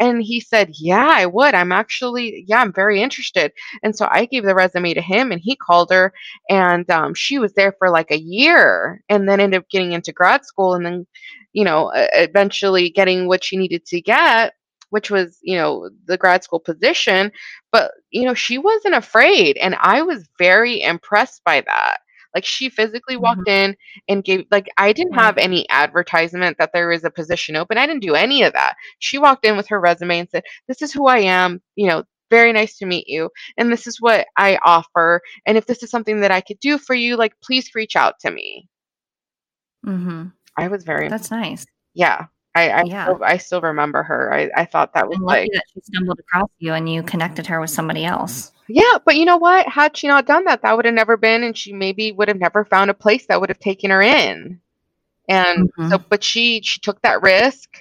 And he said, Yeah, I would. I'm actually, yeah, I'm very interested. And so I gave the resume to him and he called her and um, she was there for like a year and then ended up getting into grad school and then, you know, eventually getting what she needed to get which was, you know, the grad school position. But, you know, she wasn't afraid. And I was very impressed by that. Like she physically walked mm-hmm. in and gave like I didn't have any advertisement that there was a position open. I didn't do any of that. She walked in with her resume and said, "This is who I am, you know, very nice to meet you and this is what I offer and if this is something that I could do for you, like please reach out to me." Mhm. I was very That's nice. Yeah. I I, yeah. still, I still remember her. I, I thought that was like that she stumbled across you and you connected her with somebody else. Yeah, but you know what? Had she not done that, that would have never been, and she maybe would have never found a place that would have taken her in. And mm-hmm. so, but she she took that risk,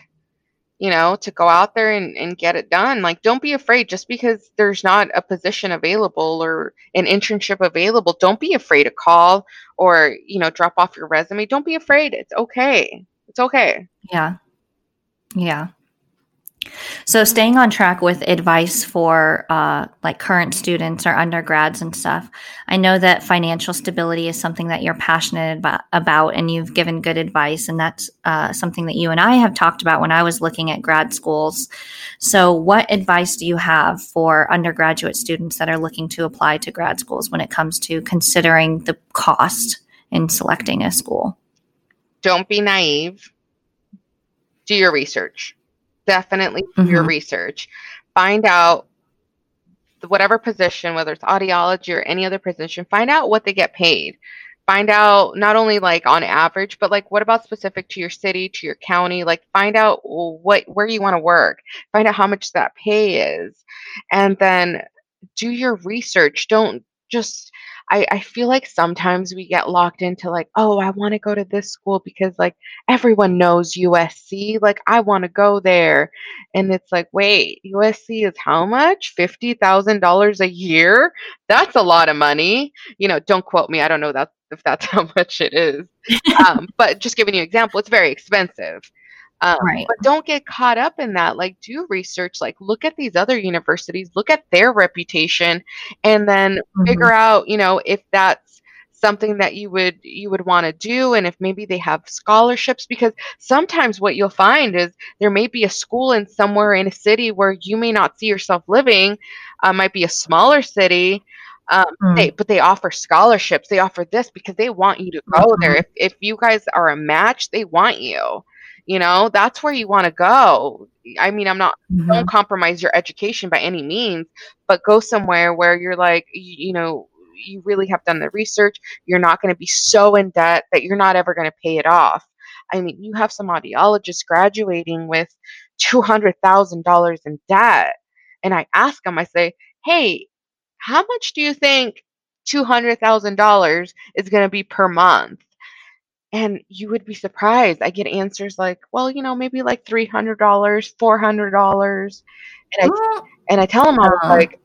you know, to go out there and, and get it done. Like, don't be afraid just because there's not a position available or an internship available. Don't be afraid to call or you know drop off your resume. Don't be afraid. It's okay. It's okay. Yeah. Yeah. So, staying on track with advice for uh, like current students or undergrads and stuff, I know that financial stability is something that you're passionate about, and you've given good advice. And that's uh, something that you and I have talked about when I was looking at grad schools. So, what advice do you have for undergraduate students that are looking to apply to grad schools when it comes to considering the cost in selecting a school? Don't be naive do your research. Definitely do mm-hmm. your research. Find out whatever position, whether it's audiology or any other position, find out what they get paid. Find out not only like on average, but like what about specific to your city, to your county? Like find out what where you want to work. Find out how much that pay is, and then do your research. Don't just I, I feel like sometimes we get locked into like, oh, I want to go to this school because like everyone knows USC. Like I want to go there. And it's like, wait, USC is how much? $50,000 a year? That's a lot of money. You know, don't quote me. I don't know that if that's how much it is. um, but just giving you an example, it's very expensive. Um, right. But don't get caught up in that. Like, do research. Like, look at these other universities, look at their reputation, and then mm-hmm. figure out, you know, if that's something that you would you would want to do and if maybe they have scholarships because sometimes what you'll find is there may be a school in somewhere in a city where you may not see yourself living uh, might be a smaller city um, mm. they, but they offer scholarships they offer this because they want you to go mm-hmm. there if, if you guys are a match they want you you know that's where you want to go. I mean i'm not mm-hmm. don't compromise your education by any means but go somewhere where you're like you, you know you really have done the research you're not going to be so in debt that you're not ever going to pay it off. I mean you have some audiologists graduating with $200000 in debt and i ask them i say hey how much do you think $200000 is going to be per month and you would be surprised. I get answers like, well, you know, maybe like $300, $400. And I, and I tell them, I was like,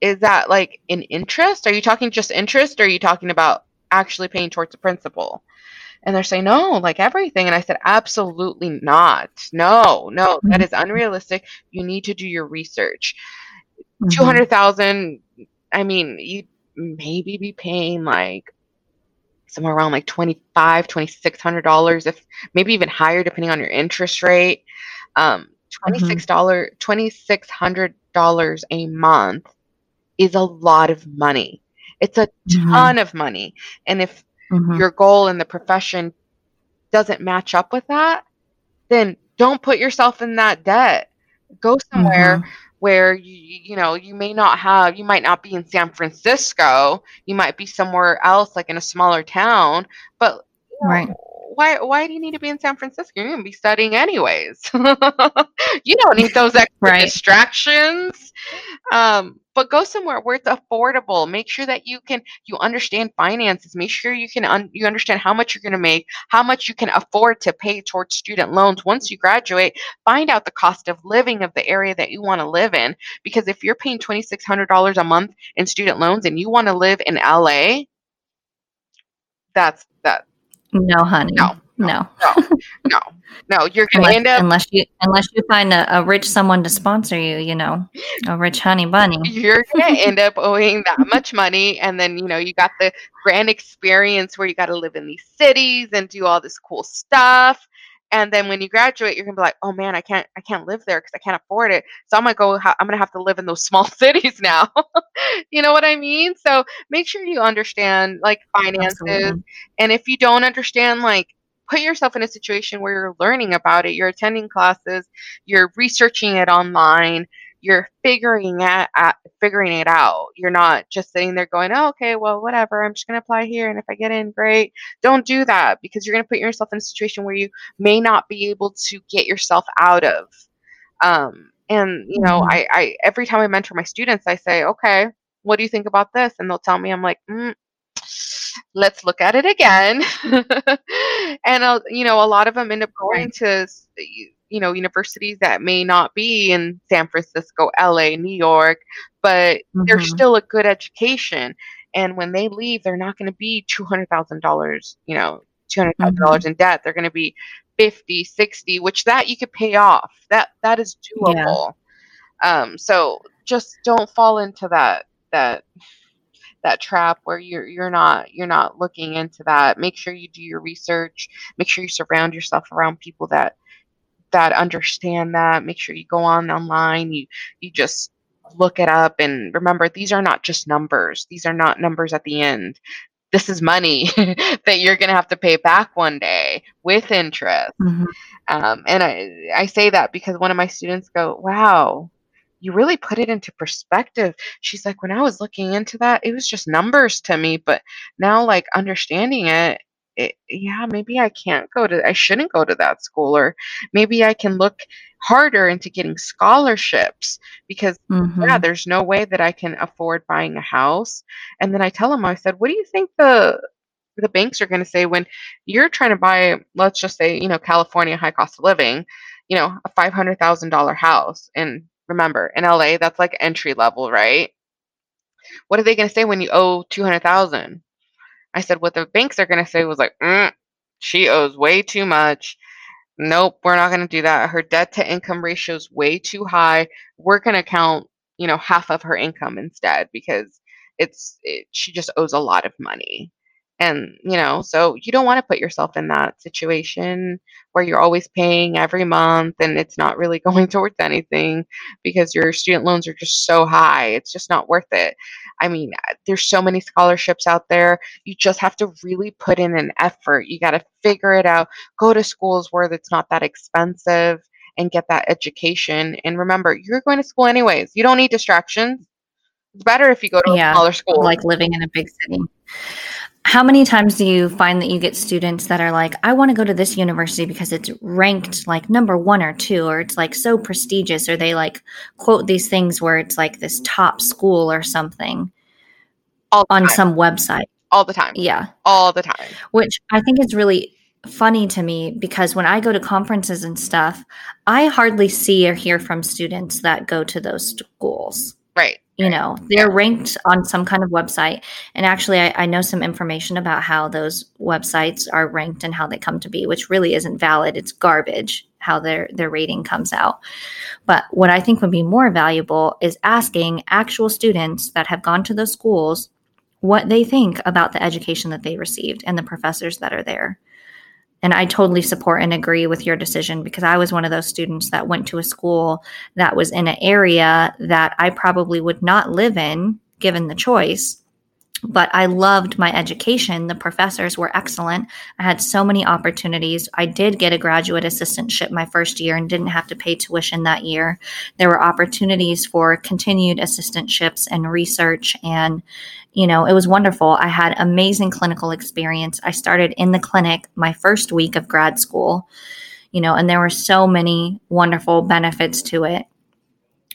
is that like an interest? Are you talking just interest or are you talking about actually paying towards the principal? And they're saying, no, like everything. And I said, absolutely not. No, no, that mm-hmm. unrealistic. You need to do your research. Mm-hmm. 200,000, I mean, you maybe be paying like somewhere around like 25 2600 dollars if maybe even higher depending on your interest rate um, $26 mm-hmm. $2600 a month is a lot of money it's a mm-hmm. ton of money and if mm-hmm. your goal in the profession doesn't match up with that then don't put yourself in that debt go somewhere mm-hmm where you you know you may not have you might not be in San Francisco you might be somewhere else like in a smaller town but you know, right why why do you need to be in San Francisco? You're gonna be studying anyways. you don't need those extra right. distractions. Um, but go somewhere where it's affordable. Make sure that you can you understand finances. Make sure you can un, you understand how much you're going to make, how much you can afford to pay towards student loans once you graduate. Find out the cost of living of the area that you want to live in because if you're paying $2600 a month in student loans and you want to live in LA, that's that no, honey. No, No. no, no, no. You're gonna unless, end up unless you unless you find a, a rich someone to sponsor you, you know, a rich honey bunny. you're gonna end up owing that much money and then you know you got the grand experience where you got to live in these cities and do all this cool stuff and then when you graduate you're gonna be like oh man i can't i can't live there because i can't afford it. So i'm gonna go ha- i'm gonna have to live in those small cities now. You know what i mean? So make sure you understand like finances. Absolutely. and if you don't understand like put yourself in a situation where you're learning about it you're attending classes you're researching it online you're figuring it out, figuring it out. You're not just sitting there going, "Oh, okay, well, whatever. I'm just going to apply here, and if I get in, great." Don't do that because you're going to put yourself in a situation where you may not be able to get yourself out of. Um, and you know, Mhm. I, I every time I mentor my students, I say, "Okay, what do you think about this?" And they'll tell me, I'm like, mm, "Let's look at it again." and uh, you know, a lot of them end up going to you know universities that may not be in San Francisco, LA, New York, but they're Mhm. still a good education. And when they leave, they're not going to be two hundred thousand dollars, you know, two hundred thousand dollars in debt. They're going to be 50, 60, which that you could pay off. That that is Yeah. doable. Um, so just don't fall into that that that trap where you're you're not you're not looking into that. Make sure you do your research. Make sure you surround yourself around people that that understand that. Make sure you go on online. You you just look it up and remember these are not just numbers. These are not numbers at the end. This is money that you're going to have to pay back one day with interest. Mhm. Um, and I, I say that because one of my students go, wow, you really put it into perspective. She's like, when I was looking into that, it was just numbers to me, but now like understanding it, it yeah, maybe I can't go to, I shouldn't go to that school, or maybe I can look harder into getting scholarships because yeah, Mhm. there's no way that I can afford buying a house. And then I tell him, I said, what do you think the the banks are going to say when you're trying to buy, let's just say, you know, California high cost of living, you know, a five hundred thousand dollar house. And remember, in LA, that's like entry level, right? What are they going to say when you owe two hundred thousand? I said, what the banks are going to say was like, mm, she owes way too much. Nope, we're not going to do that. Her debt to income ratio is way too high. We're going to count, you know, half of her income instead because it's it, she just owes a lot of money. And, you know, so you don't want to put yourself in that situation where you're always paying every month and it's not really going towards anything because your student loans are just so high. It's just not worth it. I mean, uh, there's so many scholarships out there. You just have to really put in an effort. You got to figure it out. Go to schools where it's not that expensive and get that education. And remember, you're going to school anyways. You don't need distractions. It's better if you go to Yeah, a smaller school. like living in a big city. How many times do you find that you get students that are like, I want to go to this university because it's ranked like number one or two, or it's like so prestigious, or they like quote these things where it's like this top school or something all on time. some website? all the time. Yeah. All the time. which I think is really funny to me because when I go to conferences and stuff, I hardly see or hear from students that go to those schools. Right. You know, mm-hmm. they're ranked on some kind of website. And actually, I, I know some information about how those websites are ranked and how they come to be, which really isn't valid. It's garbage how their, their rating comes out. But what I think would be more valuable is asking actual students that have gone to those schools what they think about the education that they received and the professors that are there. And I totally support and agree with your decision because I was one of those students that went to a school that was in an area that I probably would not live in given the choice. But I loved my education. The professors were excellent. I had so many opportunities. I did get a graduate assistantship my first year and didn't have to pay tuition that year. There were opportunities for continued assistantships and research and you know, it was wonderful. I had amazing clinical experience. I started in the clinic my first week of grad school, you know, and there were so many wonderful benefits to it.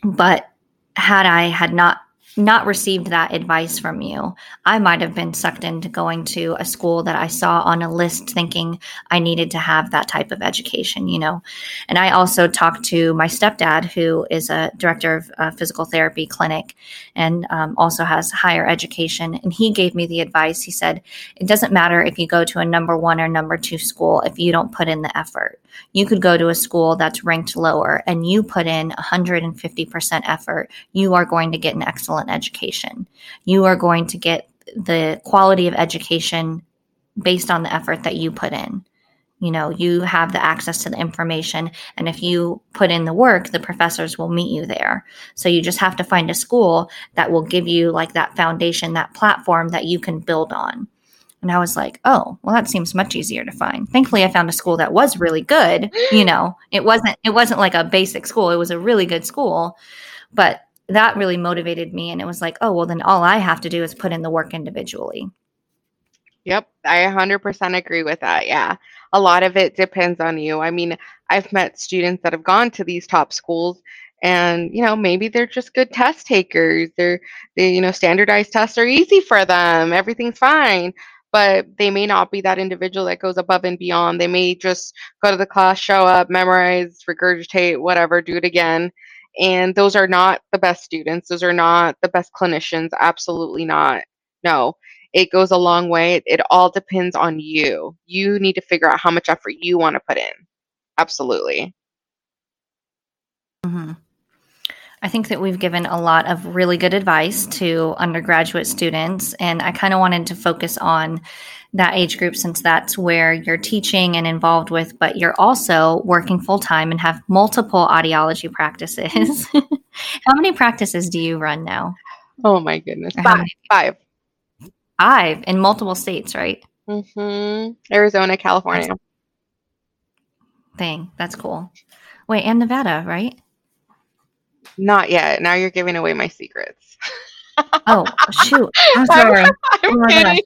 But had I had not not received that advice from you, I might have been sucked into going to a school that I saw on a list thinking I needed to have that type of education, you know. And I also talked to my stepdad, who is a director of a physical therapy clinic and um, also has higher education. And he gave me the advice. He said, It doesn't matter if you go to a number one or number two school if you don't put in the effort. You could go to a school that's ranked lower and you put in 150% effort. You are going to get an excellent education. You are going to get the quality of education based on the effort that you put in. You know, you have the access to the information. And if you put in the work, the professors will meet you there. So you just have to find a school that will give you like that foundation, that platform that you can build on. And I was like, oh, well, that seems much easier to find. Thankfully, I found a school that was really good. You know, it wasn't it wasn't like a basic school. It was a really good school. But that really motivated me. And it was like, oh, well, then all I have to do is put in the work individually. Yep, I 100% agree with that. Yeah. A lot of it depends on you. I mean, I've met students that have gone to these top schools and, you know, maybe they're just good test takers. They're, they, you know, standardized tests are easy for them. Everything's fine. But they may not be that individual that goes above and beyond. They may just go to the class, show up, memorize, regurgitate, whatever, do it again. And those are not the best students. Those are not the best clinicians. Absolutely not. No, it goes a long way. It, all depends on you. You need to figure out how much effort you want to put in. Absolutely. Mm-hmm. I think that we've given a lot of really good advice to undergraduate students, and I kind of wanted to focus on that age group since that's where you're teaching and involved with, but you're also working full time and have multiple audiology practices. How many practices do you run now? Oh my goodness. Five. Five. Five in multiple states, right? Mm-hmm. Arizona, California. Dang, that's cool. Wait, and Nevada, right? Not yet. Now you're giving away my secrets. oh, shoot. I'm sorry. I'm, I'm oh kidding.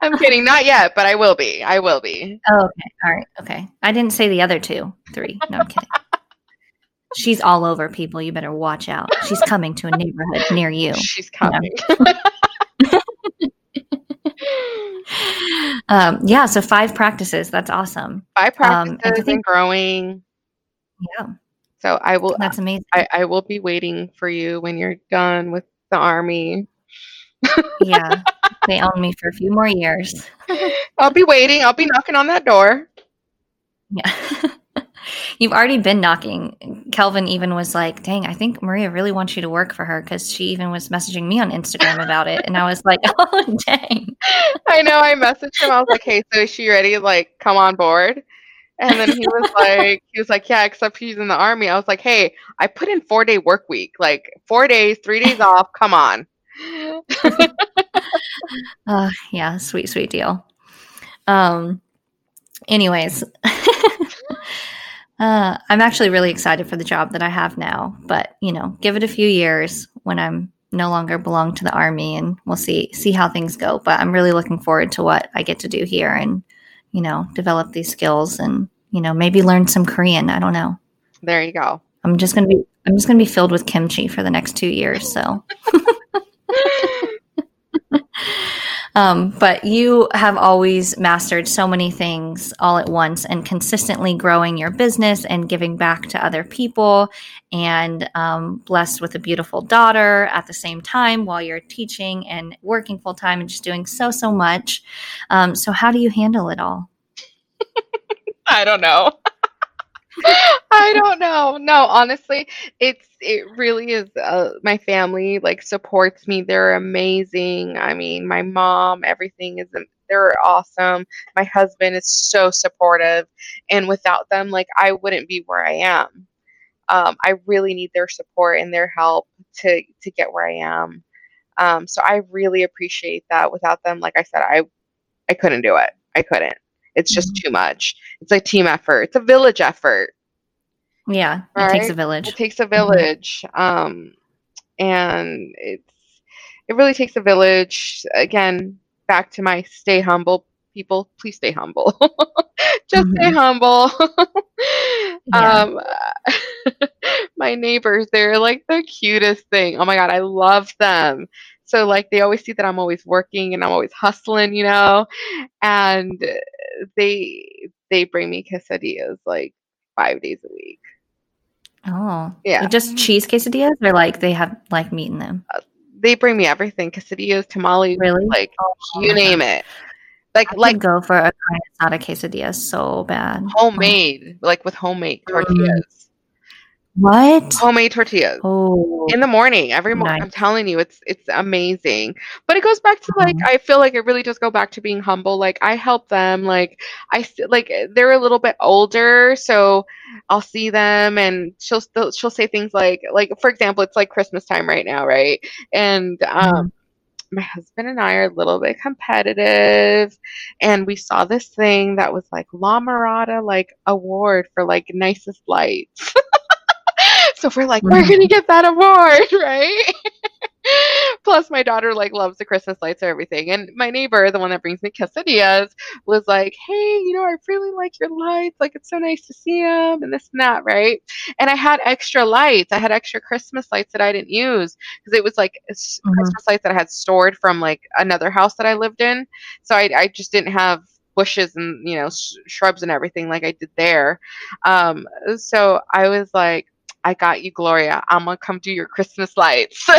I'm kidding. Not yet, but I will be. I will be. Oh, okay. All right. Okay. I didn't say the other two, three. No, I'm kidding. She's all over people. You better watch out. She's coming to a neighborhood near you. She's coming. um, yeah. So five practices. That's awesome. Five um, practices um, think, and growing. Yeah. So I will. That's amazing. I, I will be waiting for you when you're done with the army. yeah, they own me for a few more years. I'll be waiting. I'll be knocking on that door. Yeah. You've already been knocking. Kelvin even was like, dang, I think Maria really wants you to work for her because she even was messaging me on Instagram about it. And I was like, oh, dang. I know. I messaged him. I was like, hey, so is she ready like come on board? And then he was like, he was like, yeah, except he's in the army. I was like, hey, I put in four day work week, like four days, three days off. Come on. uh, yeah, sweet, sweet deal. Um, anyways, uh, I'm actually really excited for the job that I have now. But you know, give it a few years when I'm no longer belong to the army, and we'll see see how things go. But I'm really looking forward to what I get to do here, and you know, develop these skills and, you know, maybe learn some Korean. I don't know. There you go. I'm just going to be I'm just going to be filled with kimchi for the next 2 years, so Um, but you have always mastered so many things all at once and consistently growing your business and giving back to other people and um, blessed with a beautiful daughter at the same time while you're teaching and working full time and just doing so, so much. Um, so, how do you handle it all? I don't know. I don't know. No, honestly, it's it really is. Uh, my family like supports me. They're amazing. I mean, my mom, everything is. They're awesome. My husband is so supportive, and without them, like I wouldn't be where I am. Um, I really need their support and their help to to get where I am. Um, so I really appreciate that. Without them, like I said, I I couldn't do it. I couldn't. It's just mm-hmm. too much. It's a team effort. It's a village effort. Yeah, it takes a village. It takes a village. Mm-hmm. Um, and it's it really takes a village. Again, back to my stay humble people. Please stay humble. Just mm-hmm. stay humble. um, my neighbors, they're like the cutest thing. Oh my God, I love them. So like they always see that I'm always working and I'm always hustling, you know, and they they bring me quesadillas like five days a week. Oh, Yeah. Just cheese quesadillas, or like they have like meat in them. Uh, they bring me everything: quesadillas, tamales, Really? like Oh, you name it. Like I like go for a carne asada quesadilla so bad. homemade, like with homemade tortillas. Mm. What? Homemade tortillas. Oh, in the morning every morning Nice. i'm telling you it's it's amazing but it goes back to like Mhm. i feel like it really does go back to being humble like i help them like i like they're a little bit older so i'll see them and she'll she'll say things like like for example it's like christmas time right now right and um my husband and I are a little bit competitive, and we saw this thing that was like La Mirada like award for like nicest lights. so we're like, we're Mhm. gonna get that award, right? Plus, my daughter like loves the Christmas lights or everything, and my neighbor, the one that brings me quesadillas, was like, "Hey, you know, I really like your lights. Like, it's so nice to see them, and this and that, right?" And I had extra lights. I had extra Christmas lights that I didn't use because it was like Mhm. Christmas lights that I had stored from like another house that I lived in. So I, I just didn't have bushes and you know sh- shrubs and everything like I did there. Um, so I was like, I got you, Gloria. I'm gonna come do your Christmas lights.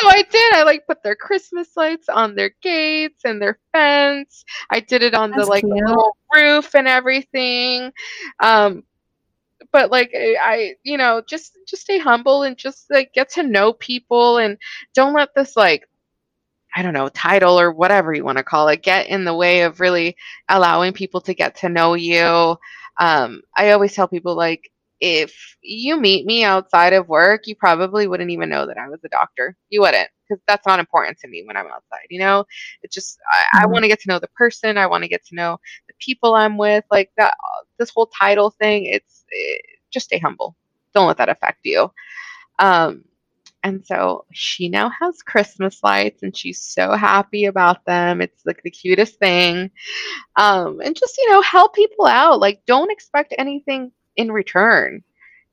So I did. I like put their Christmas lights on their gates and their fence. I did it on the like cute. little roof and everything. Um, but like I, I, you know, just just stay humble and just like get to know people and don't let this like I don't know title or whatever you want to call it get in the way of really allowing people to get to know you. Um, I always tell people like if you meet me outside of work, you probably wouldn't even know that I was a doctor. You wouldn't, because that's not important to me when I'm outside. You know, it's just I, I Mhm. want to get to know the person. I want to get to know the people I'm with. Like that, this whole title thing. It's it, just stay humble. Don't let that affect you. Um, and so she now has Christmas lights, and she's so happy about them. It's like the cutest thing. Um, and just you know, help people out. Like, don't expect anything in return.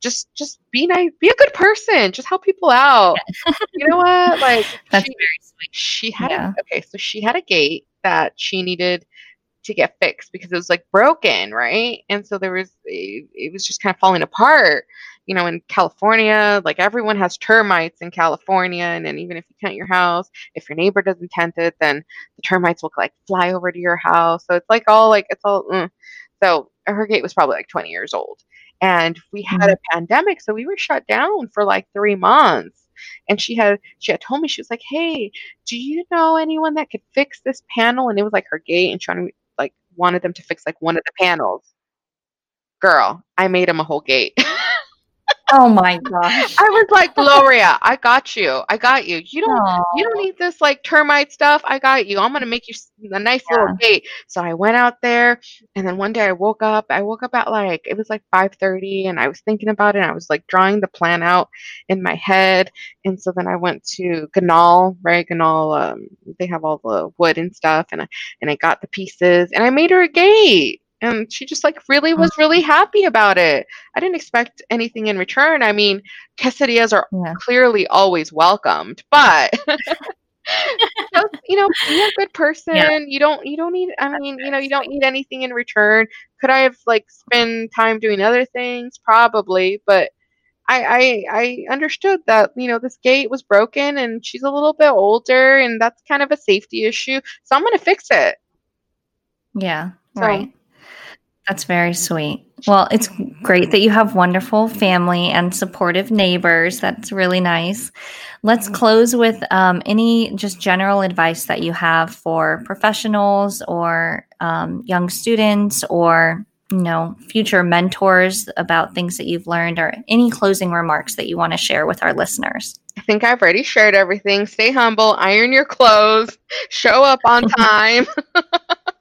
Just, just be nice. Be a good person. Just help people out. you know what? Like, That's she, very sweet. she had Yeah. a, okay, so she had a gate that she needed to get fixed because it was like broken, right? And so there was it, it was just kind of falling apart. You know, in California, like everyone has termites in California, and then even if you tent your house, if your neighbor doesn't tent it, then the termites will like fly over to your house. So it's like all like it's all. Mm. So her gate was probably like 20 years old, and we had mm-hmm. a pandemic, so we were shut down for like three months. And she had she had told me she was like hey do you know anyone that could fix this panel? And it was like her gate and she wanted, like wanted them to fix like one of the panels. Girl i made him a whole gate Oh my gosh. i was like gloria i got you i got you you don't Aw. you don't need this like termite stuff. I got you. I'm gonna make you a nice little gate. So I went out there, and then one day I woke up. I woke up at like it was like 5:30, and I was thinking about it. And I was like drawing the plan out in my head, and so then I went to Ganahl, right? Ganahl, um, they have all the wood and stuff, and I and I got the pieces, and I made her a gate. And she just like really oh. was really happy about it. I didn't expect anything in return. I mean, quesadillas are Yeah. clearly always welcomed, but just, you know, be a good person. You don't you don't need I mean, you know, you don't need anything in return. Could I have like spend time doing other things? Probably, but I, I I understood that, you know, this gate was broken and she's a little bit older and that's kind of a safety issue. So I'm gonna fix it. Yeah, So- right. That's very sweet. Well, it's great that you have wonderful family and supportive neighbors. That's really nice. Let's close with um, any just general advice that you have for professionals or um, young students or you know future mentors about things that you've learned or any closing remarks that you want to share with our listeners. I think I've already shared everything. Stay humble, iron your clothes, show up on time.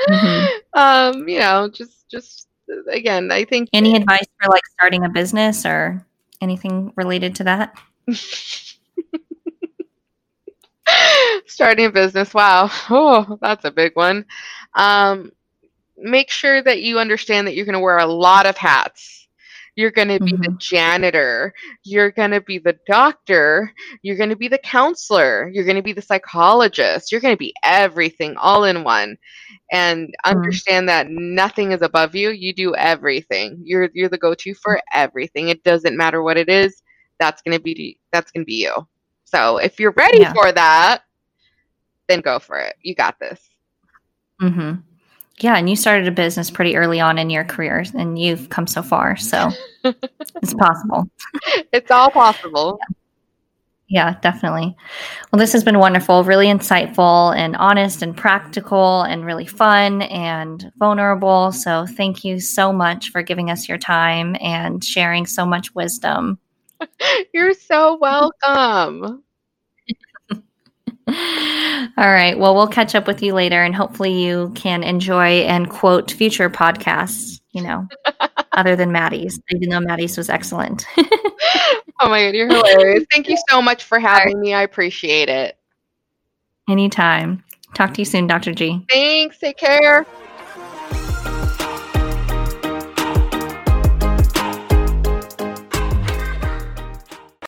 Mhm. um, you know, just just again, I think Any advice for like starting a business or anything related to that? starting a business. Wow. Oh, that's a big one. Um, make sure that you understand that you're going to wear a lot of hats. You're going to be the janitor. You're going to be the doctor. You're going to be the counselor. You're going to be the psychologist. You're going to be everything all in one. And understand that nothing is above you. You do everything. You're you're the go-to for everything. It doesn't matter what it is. That's going to be that's going to be you. So, if you're ready Yeah. for that, then go for it. You got this. hmm Yeah, and you started a business pretty early on in your career, and you've come so far. So it's possible. It's all possible. Yeah, definitely. Well, this has been wonderful, really insightful and honest and practical and really fun and vulnerable. So, thank you so much for giving us your time and sharing so much wisdom. You're so welcome. All right. Well, we'll catch up with you later and hopefully you can enjoy and quote future podcasts, you know, other than Maddie's, even though Maddie's was excellent. Oh my god, you're hilarious. Thank you so much for having me. I appreciate it. Anytime. Talk to you soon, Dr. G. Thanks. Take care.